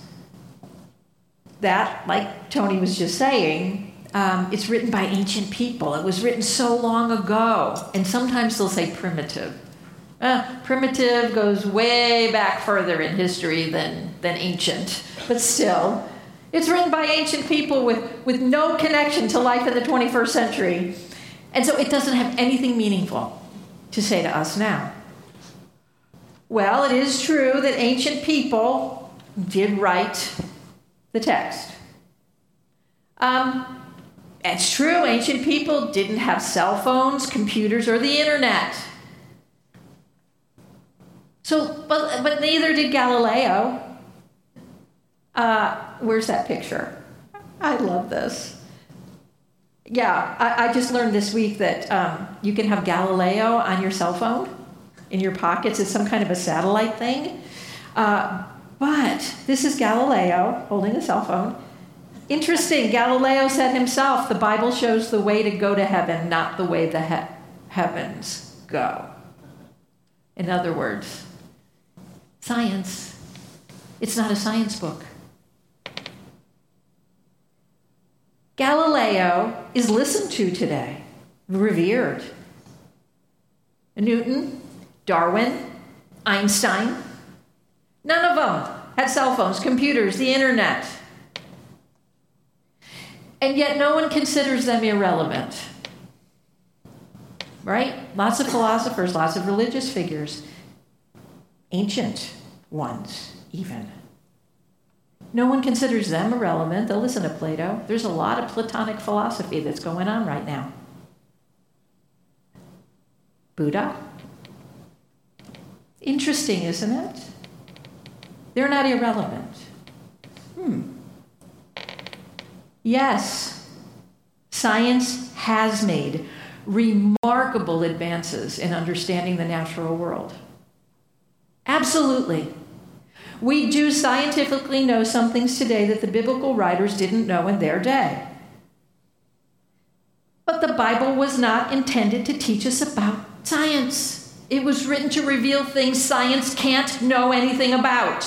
That, like Tony was just saying, um, it's written by ancient people. It was written so long ago. And sometimes they'll say primitive. Uh, primitive goes way back further in history than, than ancient. But still, it's written by ancient people with, with no connection to life in the 21st century. And so it doesn't have anything meaningful to say to us now. Well, it is true that ancient people did write the text. Um, it's true, ancient people didn't have cell phones, computers, or the internet. So, but, but neither did Galileo. Uh, where's that picture? I love this. Yeah, I, I just learned this week that um, you can have Galileo on your cell phone in your pockets. It's some kind of a satellite thing. Uh, but this is Galileo holding a cell phone. Interesting, Galileo said himself the Bible shows the way to go to heaven, not the way the he- heavens go. In other words, science, it's not a science book. Galileo is listened to today, revered. Newton, Darwin, Einstein, none of them had cell phones, computers, the internet. And yet no one considers them irrelevant. Right? Lots of philosophers, lots of religious figures, ancient ones, even. No one considers them irrelevant. They'll listen to Plato. There's a lot of Platonic philosophy that's going on right now. Buddha, Interesting, isn't it? They're not irrelevant. Hmm. Yes, science has made remarkable advances in understanding the natural world. Absolutely. We do scientifically know some things today that the biblical writers didn't know in their day. But the Bible was not intended to teach us about science. It was written to reveal things science can't know anything about.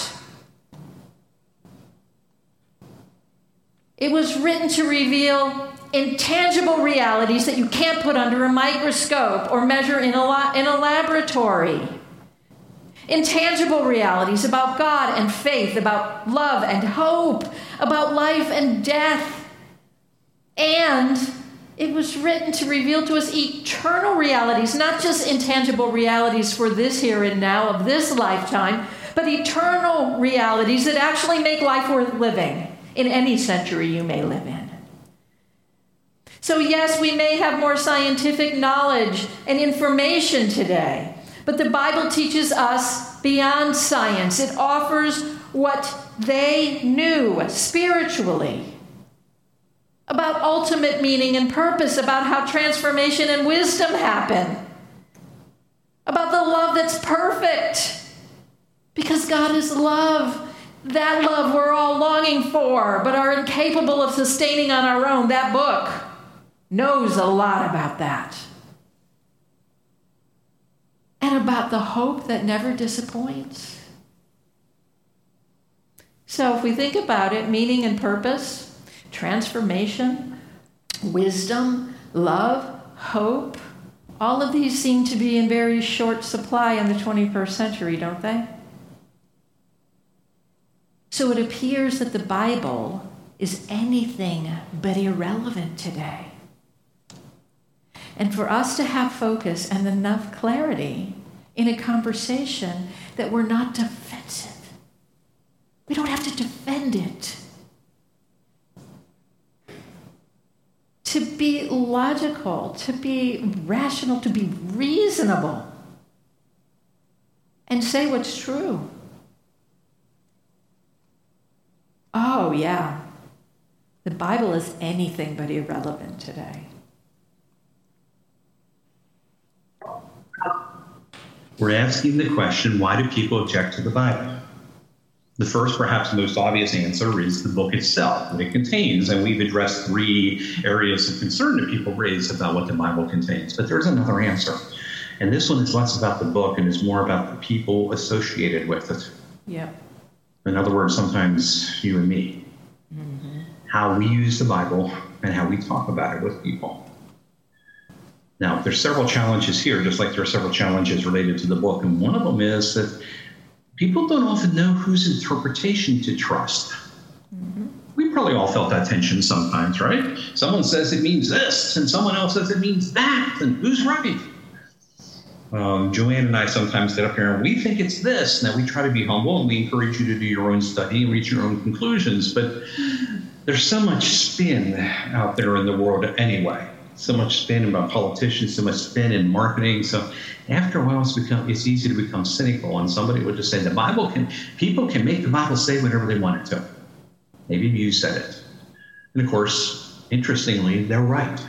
It was written to reveal intangible realities that you can't put under a microscope or measure in a, in a laboratory. Intangible realities about God and faith, about love and hope, about life and death, and it was written to reveal to us eternal realities, not just intangible realities for this here and now of this lifetime, but eternal realities that actually make life worth living in any century you may live in. So, yes, we may have more scientific knowledge and information today, but the Bible teaches us beyond science. It offers what they knew spiritually about ultimate meaning and purpose, about how transformation and wisdom happen, about the love that's perfect. Because God is love. That love we're all longing for, but are incapable of sustaining on our own. That book knows a lot about that. And about the hope that never disappoints. So, if we think about it, meaning and purpose, transformation, wisdom, love, hope. All of these seem to be in very short supply in the 21st century, don't they? So it appears that the Bible is anything but irrelevant today. And for us to have focus and enough clarity in a conversation that we're not defensive. We don't have to defend it. To be logical, to be rational, to be reasonable, and say what's true. Oh, yeah. The Bible is anything but irrelevant today. We're asking the question why do people object to the Bible? The first, perhaps most obvious answer is the book itself that it contains. And we've addressed three areas of concern that people raise about what the Bible contains. But there's another answer. And this one is less about the book and is more about the people associated with it. Yeah. In other words, sometimes you and me. Mm-hmm. How we use the Bible and how we talk about it with people. Now, there's several challenges here, just like there are several challenges related to the book. And one of them is that people don't often know whose interpretation to trust. Mm-hmm. We probably all felt that tension sometimes, right? Someone says it means this, and someone else says it means that, and who's right? Um, Joanne and I sometimes get up here and we think it's this. Now we try to be humble and we encourage you to do your own study and reach your own conclusions. But there's so much spin out there in the world anyway. So much spin about politicians, so much spin in marketing. So after a while, it's become it's easy to become cynical. And somebody would just say the Bible can people can make the Bible say whatever they want it to. Maybe you said it. And of course, interestingly, they're right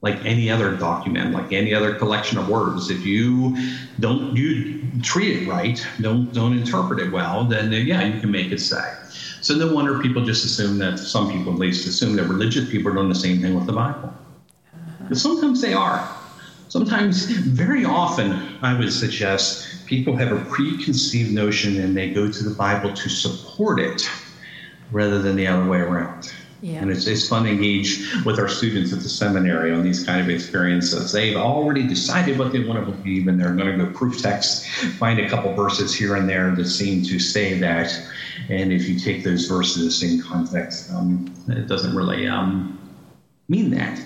like any other document, like any other collection of words. If you don't you treat it right, don't don't interpret it well, then yeah, you can make it say. So no wonder people just assume that some people at least assume that religious people are doing the same thing with the Bible. Uh-huh. But sometimes they are. Sometimes, very often, I would suggest people have a preconceived notion and they go to the Bible to support it rather than the other way around. Yeah. And it's, it's fun to engage with our students at the seminary on these kind of experiences. They've already decided what they want to believe, and they're going to go proof text, find a couple verses here and there that seem to say that. And if you take those verses in context, um, it doesn't really um, mean that.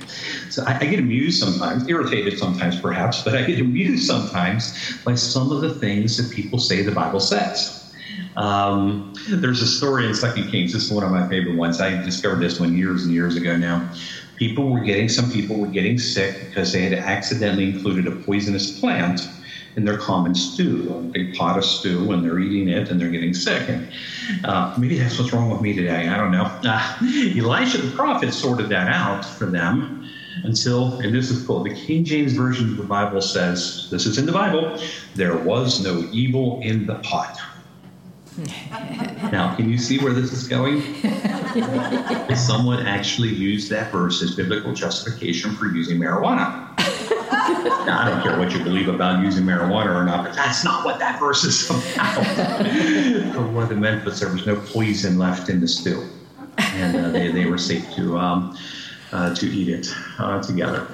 So I, I, get amused sometimes, irritated sometimes perhaps, but I get amused sometimes by some of the things that people say the Bible says. Um, there's a story in Second Kings. This is one of my favorite ones. I discovered this one years and years ago now. People were getting, some people were getting sick because they had accidentally included a poisonous plant in their common stew, a big pot of stew, and they're eating it and they're getting sick. And uh, maybe that's what's wrong with me today. I don't know. Uh, [laughs] Elisha the prophet sorted that out for them until, and this is cool, the King James Version of the Bible says, this is in the Bible, there was no evil in the pot. Now, can you see where this is going? [laughs] Someone actually used that verse as biblical justification for using marijuana. now, I don't care what you believe about using marijuana or not, but that's not what that verse is about. what it meant was there was no poison left in the stew, and uh, they, they were safe to, um, uh, to eat it uh, together.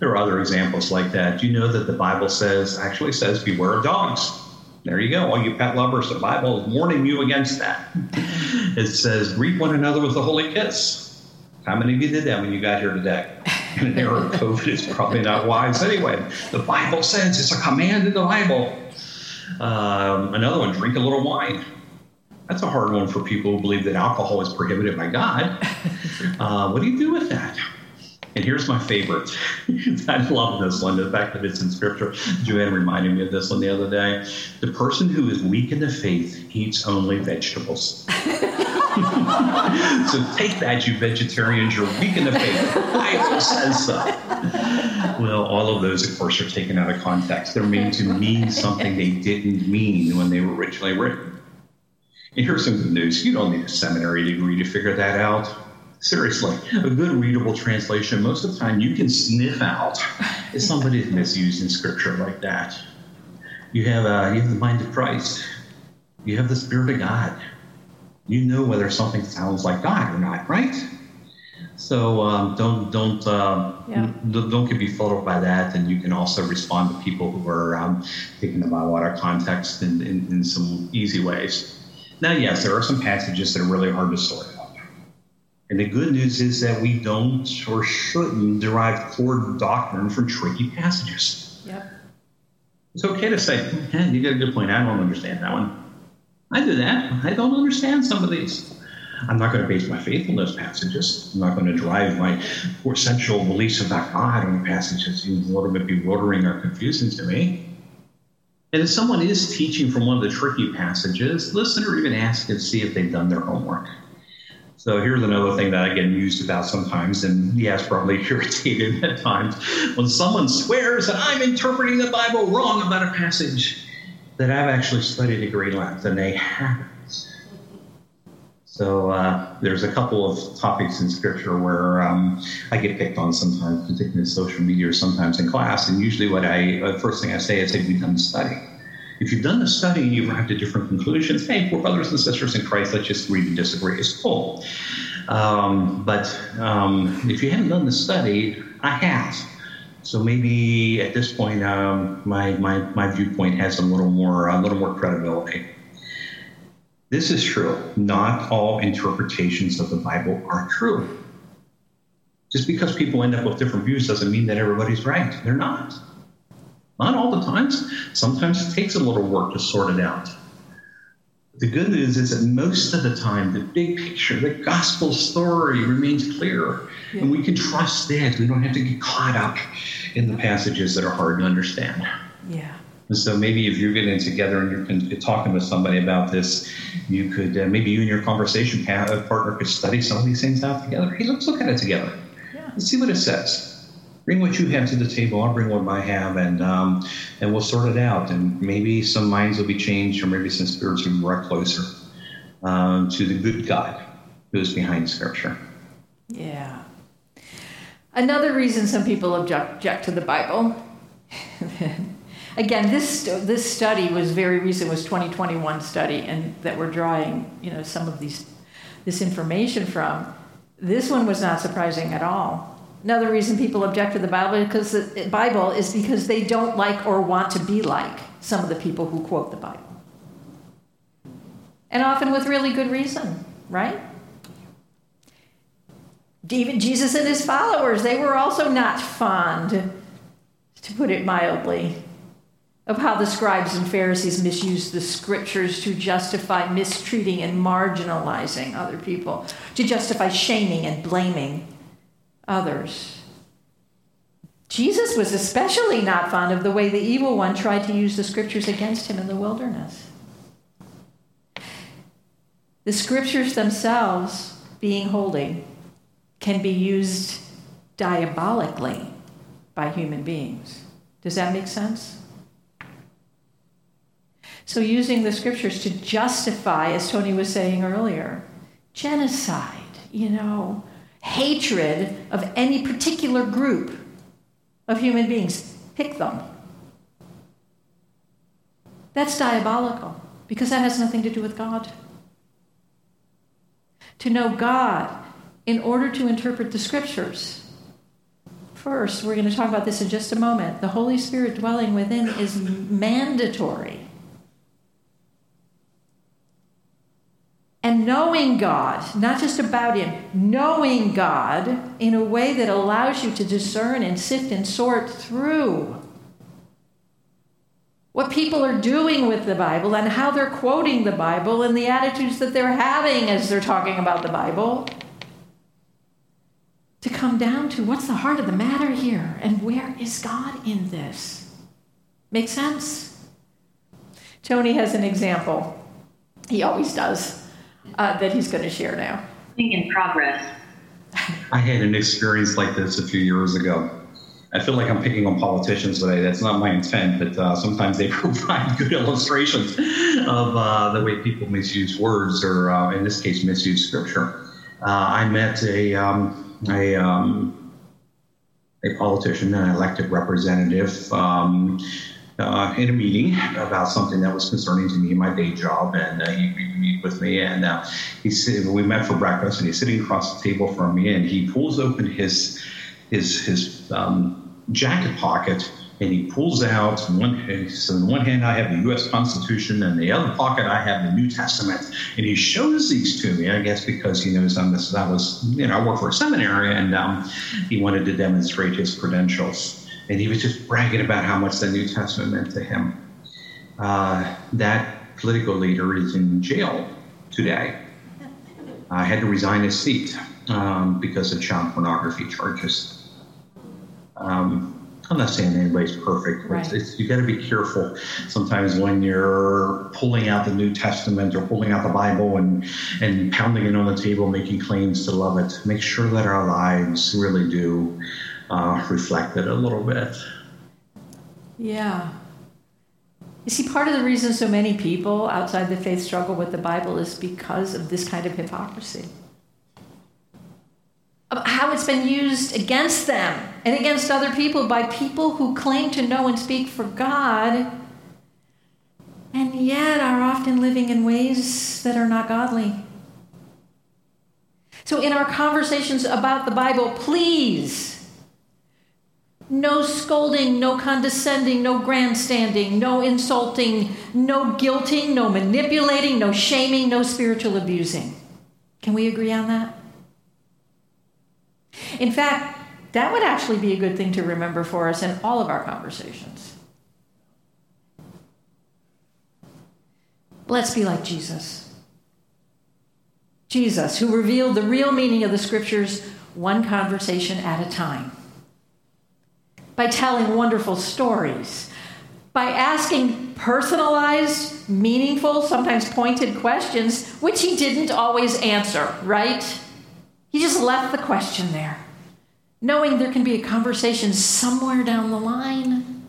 There are other examples like that. Do you know that the Bible says, actually says, beware of dogs? There you go. All you pet lovers, the Bible is warning you against that. it says, greet one another with a holy kiss. How many of you did that when you got here today? [laughs] In an era of COVID, it's probably not wise anyway. The Bible says it's a command in the Bible. Um, another one, drink a little wine. That's a hard one for people who believe that alcohol is prohibited by God. [laughs] Uh, what do you do with that? And here's my favorite. [laughs] I love this one. The fact that it's in scripture. Joanne reminded me of this one the other day. The person who is weak in the faith eats only vegetables. [laughs] so take that, you vegetarians. You're weak in the faith. Bible says so. Well, all of those, of course, are taken out of context. They're made to mean something they didn't mean when they were originally written. And here's some good news. You don't need a seminary degree to figure that out. Seriously, a good readable translation, most of the time you can sniff out if somebody is misusing scripture like that. You have, uh, you have the mind of Christ, you have the Spirit of God. You know whether something sounds like God or not, right? So um, don't don't uh, yeah. don't get befuddled by that, and you can also respond to people who are um, taking the Bible out of context in, in, in some easy ways. Now, yes, there are some passages that are really hard to sort And the good news is that we don't or shouldn't derive core doctrine from tricky passages. Yep. It's okay to say, hey, you got a good point. I don't understand that one. I do that. I don't understand some of these. I'm not going to base my faith on those passages. I'm not going to drive my essential beliefs about God on passages, even a little bit bewildering or confusing to me. And if someone is teaching from one of the tricky passages, listen or even ask and see if they've done their homework. So here's another thing that I get amused about sometimes, and yes, probably [laughs] irritated at times, when someone swears that I'm interpreting the Bible wrong about a passage that I've actually studied at great length, and they haven't. So uh, there's a couple of topics in Scripture where um, I get picked on sometimes, particularly in social media or sometimes in class. And usually, what I the first thing I say is, "Have you done the study?" If you've done the study and you've arrived at different conclusions, hey, we're brothers and sisters in Christ. Let's just agree to disagree. It's cool. Um, but um, if you haven't done the study, I have. So maybe at this point, um, my, my my viewpoint has a little more a little more credibility. This is true. Not all interpretations of the Bible are true. Just because people end up with different views doesn't mean that everybody's right. They're not. Not all the times. Sometimes it takes a little work to sort it out. The good news is that most of the time, the big picture, the gospel story remains clear, yeah. and we can trust that. We don't have to get caught up in the passages that are hard to understand. Yeah. And so maybe if you're getting together and you're talking with somebody about this, you could uh, maybe you and your conversation partner could study some of these things out together. Hey, let's look at it together. Yeah. Let's see what it says. Bring what you have to the table. I'll bring what I have, and um, and we'll sort it out. And maybe some minds will be changed, or maybe some spirits will be brought closer um, to the good God who is behind Scripture. Yeah. Another reason some people object, object to the Bible [laughs] again, this this study was very recent. Was 2021 study, and that we're drawing you know some of these this information from. This one was not surprising at all. Another reason people object to the Bible because the Bible is because they don't like or want to be like some of the people who quote the Bible, and often with really good reason, right? Even Jesus and his followers, they were also not fond, to put it mildly, of how the scribes and Pharisees misused the scriptures to justify mistreating and marginalizing other people, to justify shaming and blaming others. Jesus was especially not fond of the way the evil one tried to use the scriptures against him in the wilderness. The scriptures themselves, being holy, can be used diabolically by human beings. Does that make sense? So, using the scriptures to justify, as Tony was saying earlier, genocide, you know, hatred of any particular group of human beings, pick them. That's diabolical because that has nothing to do with God. To know God in order to interpret the scriptures. First, we're going to talk about this in just a moment. The Holy Spirit dwelling within is mandatory. And knowing God, not just about Him, knowing God in a way that allows you to discern and sift and sort through what people are doing with the Bible and how they're quoting the Bible and the attitudes that they're having as they're talking about the Bible. To come down to what's the heart of the matter here and where is God in this? Make sense? Tony has an example. He always does uh, that he's going to share now. In progress. I had an experience like this a few years ago. I feel like I'm picking on politicians today. That's not my intent, but uh, sometimes they [laughs] provide good illustrations of uh, the way people misuse words, or uh, in this case, misuse scripture. Uh, I met a um, a, um, a politician, an elected representative. Um, uh, in a meeting about something that was concerning to me in my day job, and uh, he to meet with me. And uh, he said, we met for breakfast, and he's sitting across the table from me, and he pulls open his his his um, jacket pocket, and he pulls out one. So in one hand I have the U.S. Constitution, and the other pocket I have the New Testament. And he shows these to me, I guess, because he knows I'm this. I was, you know, I work for a seminary, and um, he wanted to demonstrate his credentials. And he was just bragging about how much the New Testament meant to him. Uh, that political leader is in jail today. I had to resign his seat um, because of child pornography charges. Um, I'm not saying anybody's perfect. Right. It's, it's, you got to be careful sometimes when you're pulling out the New Testament or pulling out the Bible and and pounding it on the table, making claims to love it. Make sure that our lives really do uh, reflect it a little bit. Yeah. You see, part of the reason so many people outside the faith struggle with the Bible is because of this kind of hypocrisy. Of how it's been used against them and against other people by people who claim to know and speak for God and yet are often living in ways that are not godly. So, in our conversations about the Bible, please no scolding, no condescending, no grandstanding, no insulting, no guilting, no manipulating, no shaming, no spiritual abusing. Can we agree on that? In fact, that would actually be a good thing to remember for us in all of our conversations. Let's be like Jesus. Jesus, who revealed the real meaning of the scriptures one conversation at a time by telling wonderful stories, by asking personalized, meaningful, sometimes pointed questions, which he didn't always answer, right? He just left the question there, knowing there can be a conversation somewhere down the line.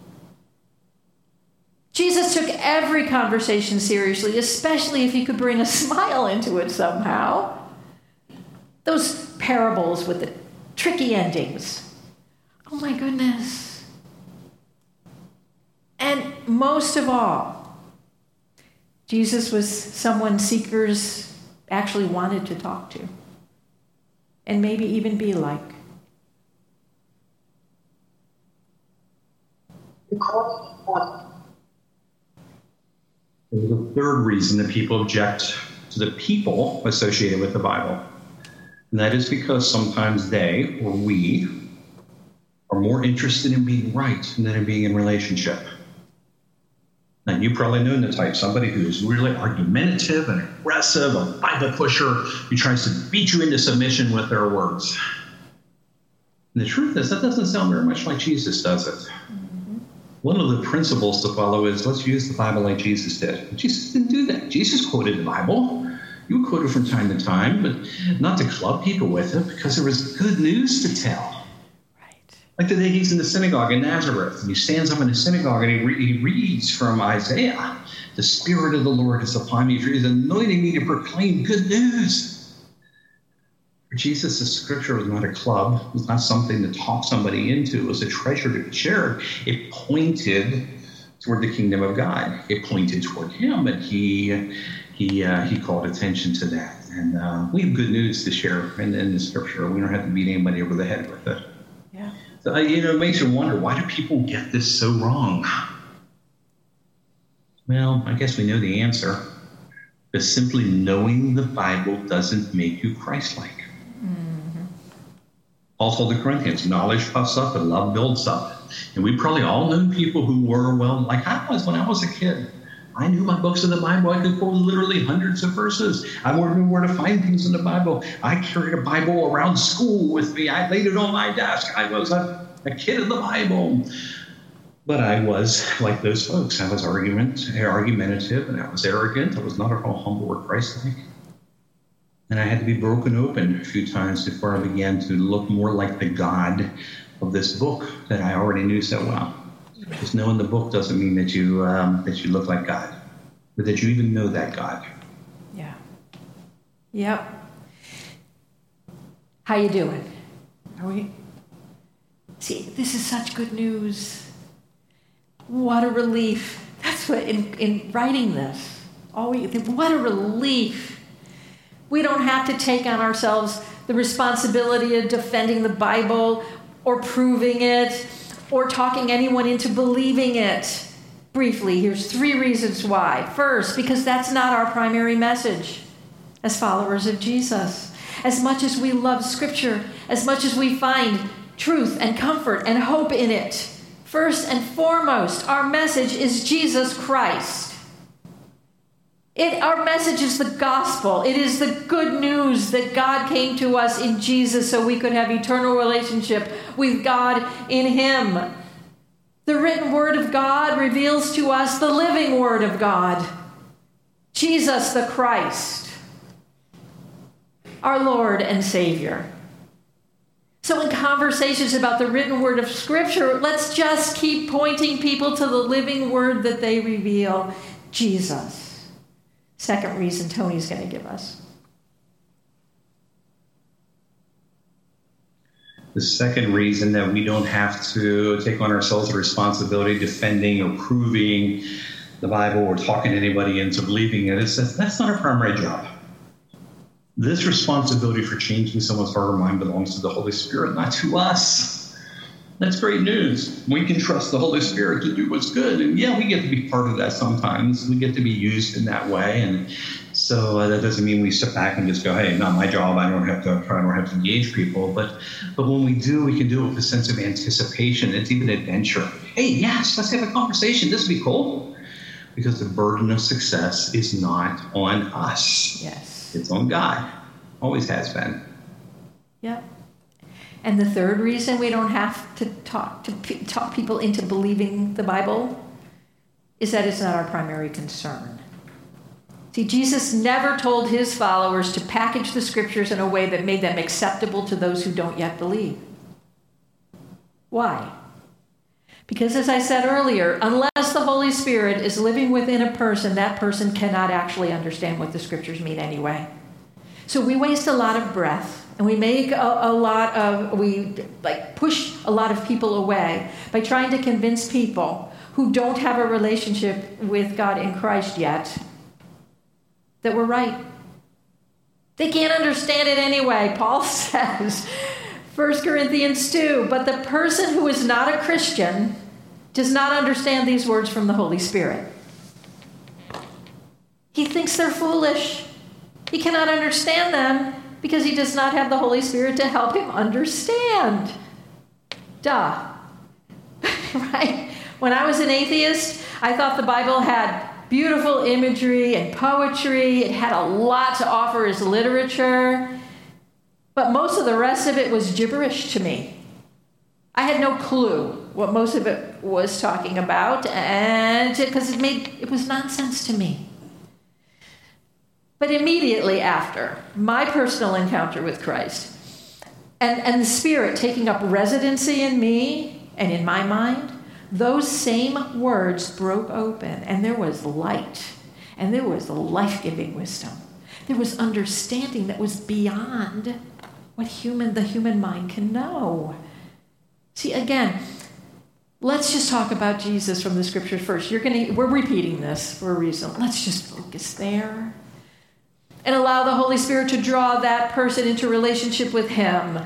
Jesus took every conversation seriously, especially if he could bring a [laughs] smile into it somehow. Those parables with the tricky endings Oh my goodness. And most of all, Jesus was someone seekers actually wanted to talk to and maybe even be like. The third reason that people object to the people associated with the Bible, and that is because sometimes they or we are more interested in being right than in being in relationship. And you probably know the type, somebody who's really argumentative and aggressive, a Bible pusher who tries to beat you into submission with their words. And the truth is, that doesn't sound very much like Jesus, does it? Mm-hmm. One of the principles to follow is let's use the Bible like Jesus did. Jesus didn't do that. Jesus quoted the Bible. You would quote it from time to time, but not to club people with it because there was good news to tell. Like the day he's in the synagogue in Nazareth, and he stands up in the synagogue and he, re- he reads from Isaiah The Spirit of the Lord is upon me, for he's anointing me to proclaim good news. For Jesus, the scripture was not a club, it was not something to talk somebody into, it was a treasure to be shared. It pointed toward the kingdom of God, it pointed toward him, and he, he, uh, he called attention to that. And uh, we have good news to share in, in the scripture. We don't have to beat anybody over the head with it. You know, it makes you wonder why do people get this so wrong? Well, I guess we know the answer. But simply knowing the Bible doesn't make you Christ like. Mm-hmm. Paul told the Corinthians, knowledge puffs up and love builds up. And we probably all know people who were, well, like I was when I was a kid. I knew my books of the Bible. I could quote literally hundreds of verses. I knew where to find things in the Bible. I carried a Bible around school with me. I laid it on my desk. I was a, a kid of the Bible. But I was like those folks. I was argument, argumentative and I was arrogant. I was not at all humble or Christ-like. And I had to be broken open a few times before I began to look more like the God of this book that I already knew so well. Just knowing the book doesn't mean that you um, that you look like God, but that you even know that God. Yeah. Yep. How you doing? Are we? See, this is such good news. What a relief. That's what in, in writing this. We what a relief. We don't have to take on ourselves the responsibility of defending the Bible or proving it or talking anyone into believing it. Briefly, here's three reasons why. First, because that's not our primary message as followers of Jesus. As much as we love Scripture, as much as we find truth and comfort and hope in it, first and foremost, our message is Jesus Christ. It, our message is the gospel. It is the good news that God came to us in Jesus so we could have eternal relationship with God in Him. The written word of God reveals to us the living word of God, Jesus the Christ, our Lord and Savior. So, in conversations about the written word of Scripture, let's just keep pointing people to the living word that they reveal Jesus. Second reason Tony's going to give us. The second reason that we don't have to take on ourselves the responsibility defending or proving the Bible or talking to anybody into believing it is that that's not our primary job. This responsibility for changing someone's heart or mind belongs to the Holy Spirit, not to us. That's great news. We can trust the Holy Spirit to do what's good. And yeah, we get to be part of that sometimes. We get to be used in that way. And so uh, that doesn't mean we sit back and just go, hey, not my job. I don't have to I don't have to engage people. But but when we do, we can do it with a sense of anticipation. It's even adventure. Hey, yes, let's have a conversation. This would be cool. Because the burden of success is not on us. Yes. It's on God. Always has been. Yep. And the third reason we don't have to talk to talk people into believing the Bible is that it's not our primary concern. See, Jesus never told his followers to package the scriptures in a way that made them acceptable to those who don't yet believe. Why? Because, as I said earlier, unless the Holy Spirit is living within a person, that person cannot actually understand what the scriptures mean anyway. So we waste a lot of breath and we make a, a, lot of we like push a lot of people away by trying to convince people who don't have a relationship with god in christ yet that we're right. They can't understand it anyway paul [laughs] says. 1 corinthians 2 but the person who is not a christian does not understand these words from the holy spirit. He thinks they're foolish he cannot understand them because he does not have the Holy Spirit to help him understand. Duh. [laughs] right? When I was an atheist, I thought the Bible had beautiful imagery and poetry. It had a lot to offer as literature. But most of the rest of it was gibberish to me. I had no clue what most of it was talking about, and because it made it was nonsense to me. But immediately after my personal encounter with Christ and, and the Spirit taking up residency in me and in my mind, those same words broke open and there was light and there was life giving wisdom. There was understanding that was beyond what human the human mind can know. See, again, let's just talk about Jesus from the scriptures first. You're gonna we're repeating this for a reason. Let's just focus there and allow the Holy Spirit to draw that person into relationship with Him.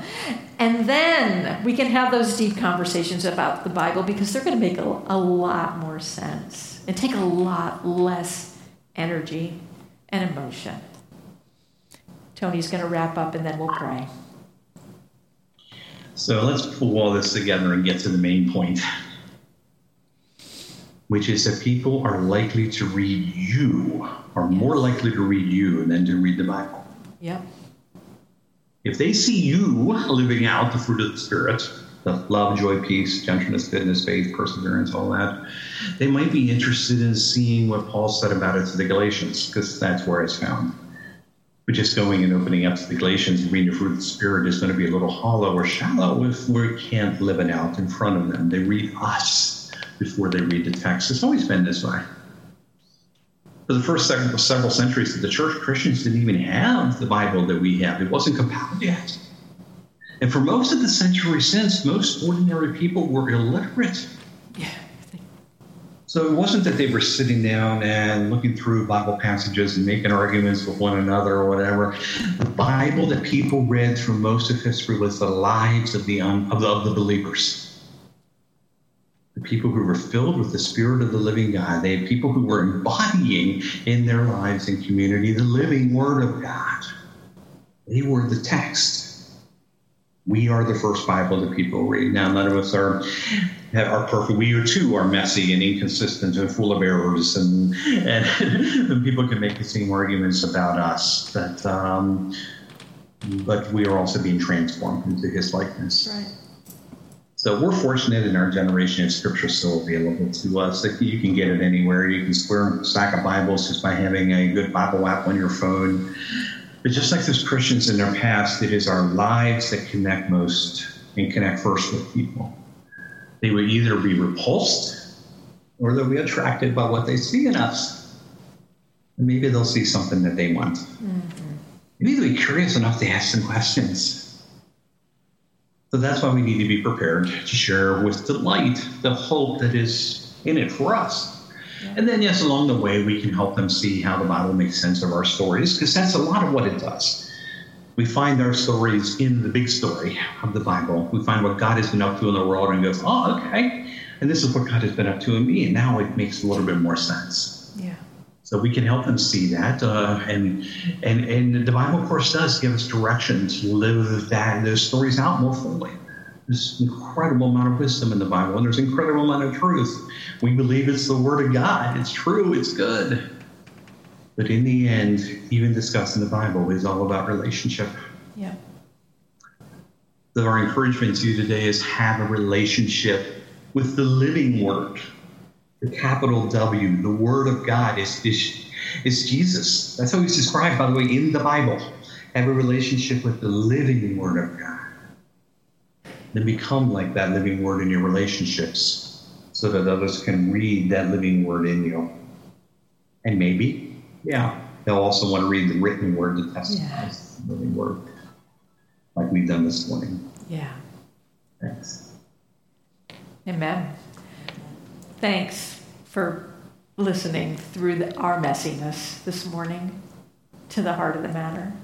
And then we can have those deep conversations about the Bible because they're going to make a, a lot more sense and take a lot less energy and emotion. Tony's going to wrap up and then we'll pray. So let's pull all this together and get to the main point which is that people are likely to read you, are more likely to read you than to read the Bible. Yep. If they see you living out the fruit of the Spirit, the love, joy, peace, gentleness, goodness, faith, perseverance, all that, they might be interested in seeing what Paul said about it to the Galatians, because that's where it's found. But just going and opening up to the Galatians and reading the fruit of the Spirit is going to be a little hollow or shallow if we can't live it out in front of them. They read us before they read the text. It's always been this way. For the first several, several centuries the church, Christians didn't even have the Bible that we have. It wasn't compiled yet. And for most of the century since, most ordinary people were illiterate. Yeah. So it wasn't that they were sitting down and looking through Bible passages and making arguments with one another or whatever. The Bible that people read through most of history was the lives of the, of the, of the believers. The people who were filled with the Spirit of the living God. They had people who were embodying in their lives and community the living Word of God. They were the text. We are the first Bible that people read. Now, none of us are are perfect. We too are messy and inconsistent and full of errors, and and, [laughs] and people can make the same arguments about us. But um, but we are also being transformed into His likeness. Right. So we're fortunate in our generation of scripture still available to us. You can get it anywhere. You can square a stack of Bibles just by having a good Bible app on your phone. But just like those Christians in their past, it is our lives that connect most and connect first with people. They will either be repulsed or they'll be attracted by what they see in us. And maybe they'll see something that they want. Mm-hmm. Maybe they'll be curious enough to ask some questions. So that's why we need to be prepared to share with delight the hope that is in it for us. And then, yes, along the way, we can help them see how the Bible makes sense of our stories, because that's a lot of what it does. We find our stories in the big story of the Bible. We find what God has been up to in the world and goes, oh, okay. And this is what God has been up to in me. And now it makes a little bit more sense. So we can help them see that, uh, and and and the Bible, of course, does give us direction to live that those stories out more fully. There's incredible amount of wisdom in the Bible, and there's incredible amount of truth. We believe it's the Word of God. It's true. It's good. But in the end, even discussing the Bible is all about relationship. Yeah. So our encouragement to you today is have a relationship with the living Word the capital W, the Word of God, is, is, is Jesus. That's how he's described, by the way, in the Bible. Have a relationship with the living Word of God. Then become like that living Word in your relationships so that others can read that living Word in you. And maybe, yeah, they'll also want to read the written Word that testifies yeah. the living Word, like we've done this morning. Yeah. Thanks. Amen. Thanks for listening through the, our messiness this morning to the heart of the matter.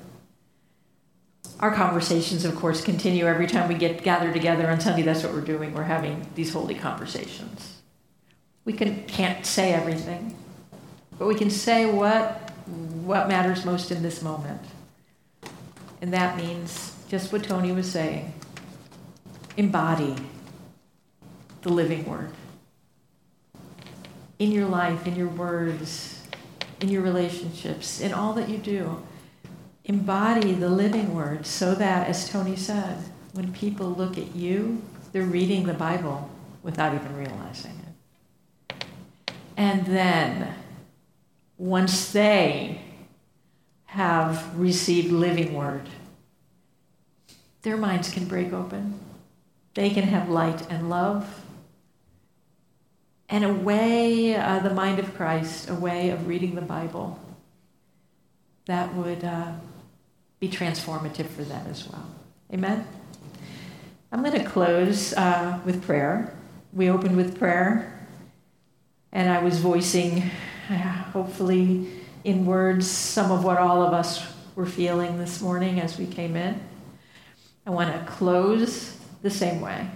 Our conversations, of course, continue every time we get gathered together on Sunday. That's what we're doing. We're having these holy conversations. We can, can't say everything, but we can say what, what matters most in this moment. And that means just what Tony was saying embody the living word in your life, in your words, in your relationships, in all that you do. Embody the living word so that, as Tony said, when people look at you, they're reading the Bible without even realizing it. And then, once they have received living word, their minds can break open. They can have light and love and a way, uh, the mind of Christ, a way of reading the Bible that would uh, be transformative for them as well. Amen? I'm going to close uh, with prayer. We opened with prayer, and I was voicing, [sighs] hopefully in words, some of what all of us were feeling this morning as we came in. I want to close the same way.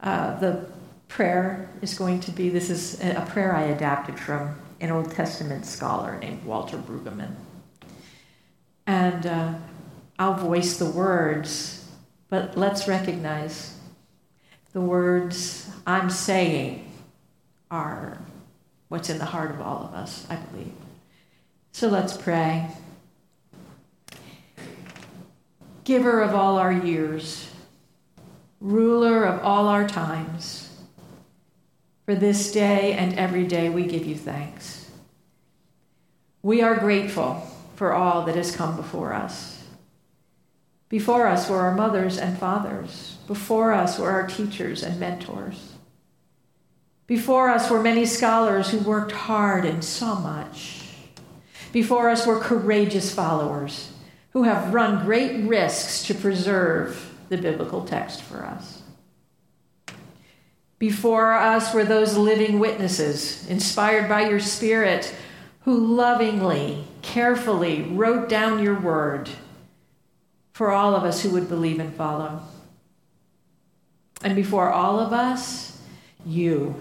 Uh, the prayer is going to be this is a prayer I adapted from an Old Testament scholar named Walter Brueggemann. And uh, I'll voice the words, but let's recognize the words I'm saying are what's in the heart of all of us, I believe. So let's pray. Giver of all our years, ruler of all our times, for this day and every day we give you thanks. We are grateful for all that has come before us. Before us were our mothers and fathers. Before us were our teachers and mentors. Before us were many scholars who worked hard and so much. Before us were courageous followers who have run great risks to preserve the biblical text for us. Before us were those living witnesses, inspired by your Spirit, who lovingly, carefully wrote down your word for all of us who would believe and follow. And before all of us, you.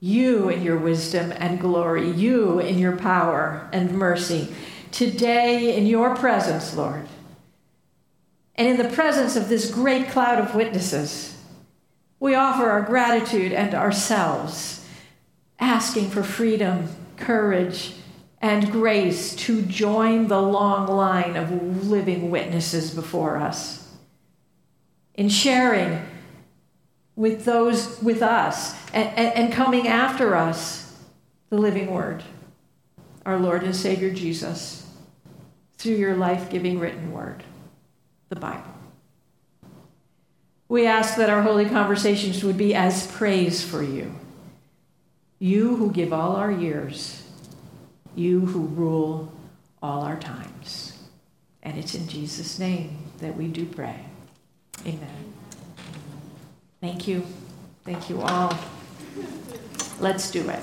You in your wisdom and glory, you in your power and mercy. Today, in your presence, Lord, and in the presence of this great cloud of witnesses, we offer our gratitude and ourselves, asking for freedom, courage, and grace to join the long line of living witnesses before us. In sharing with those with us and, and, coming after us the living word, our Lord and Savior Jesus, through your life giving written word, the Bible. We ask that our holy conversations would be as praise for you, you who give all our years you who rule all our times. And it's in Jesus' name that we do pray. Amen. Thank you. Thank you all. Let's do it.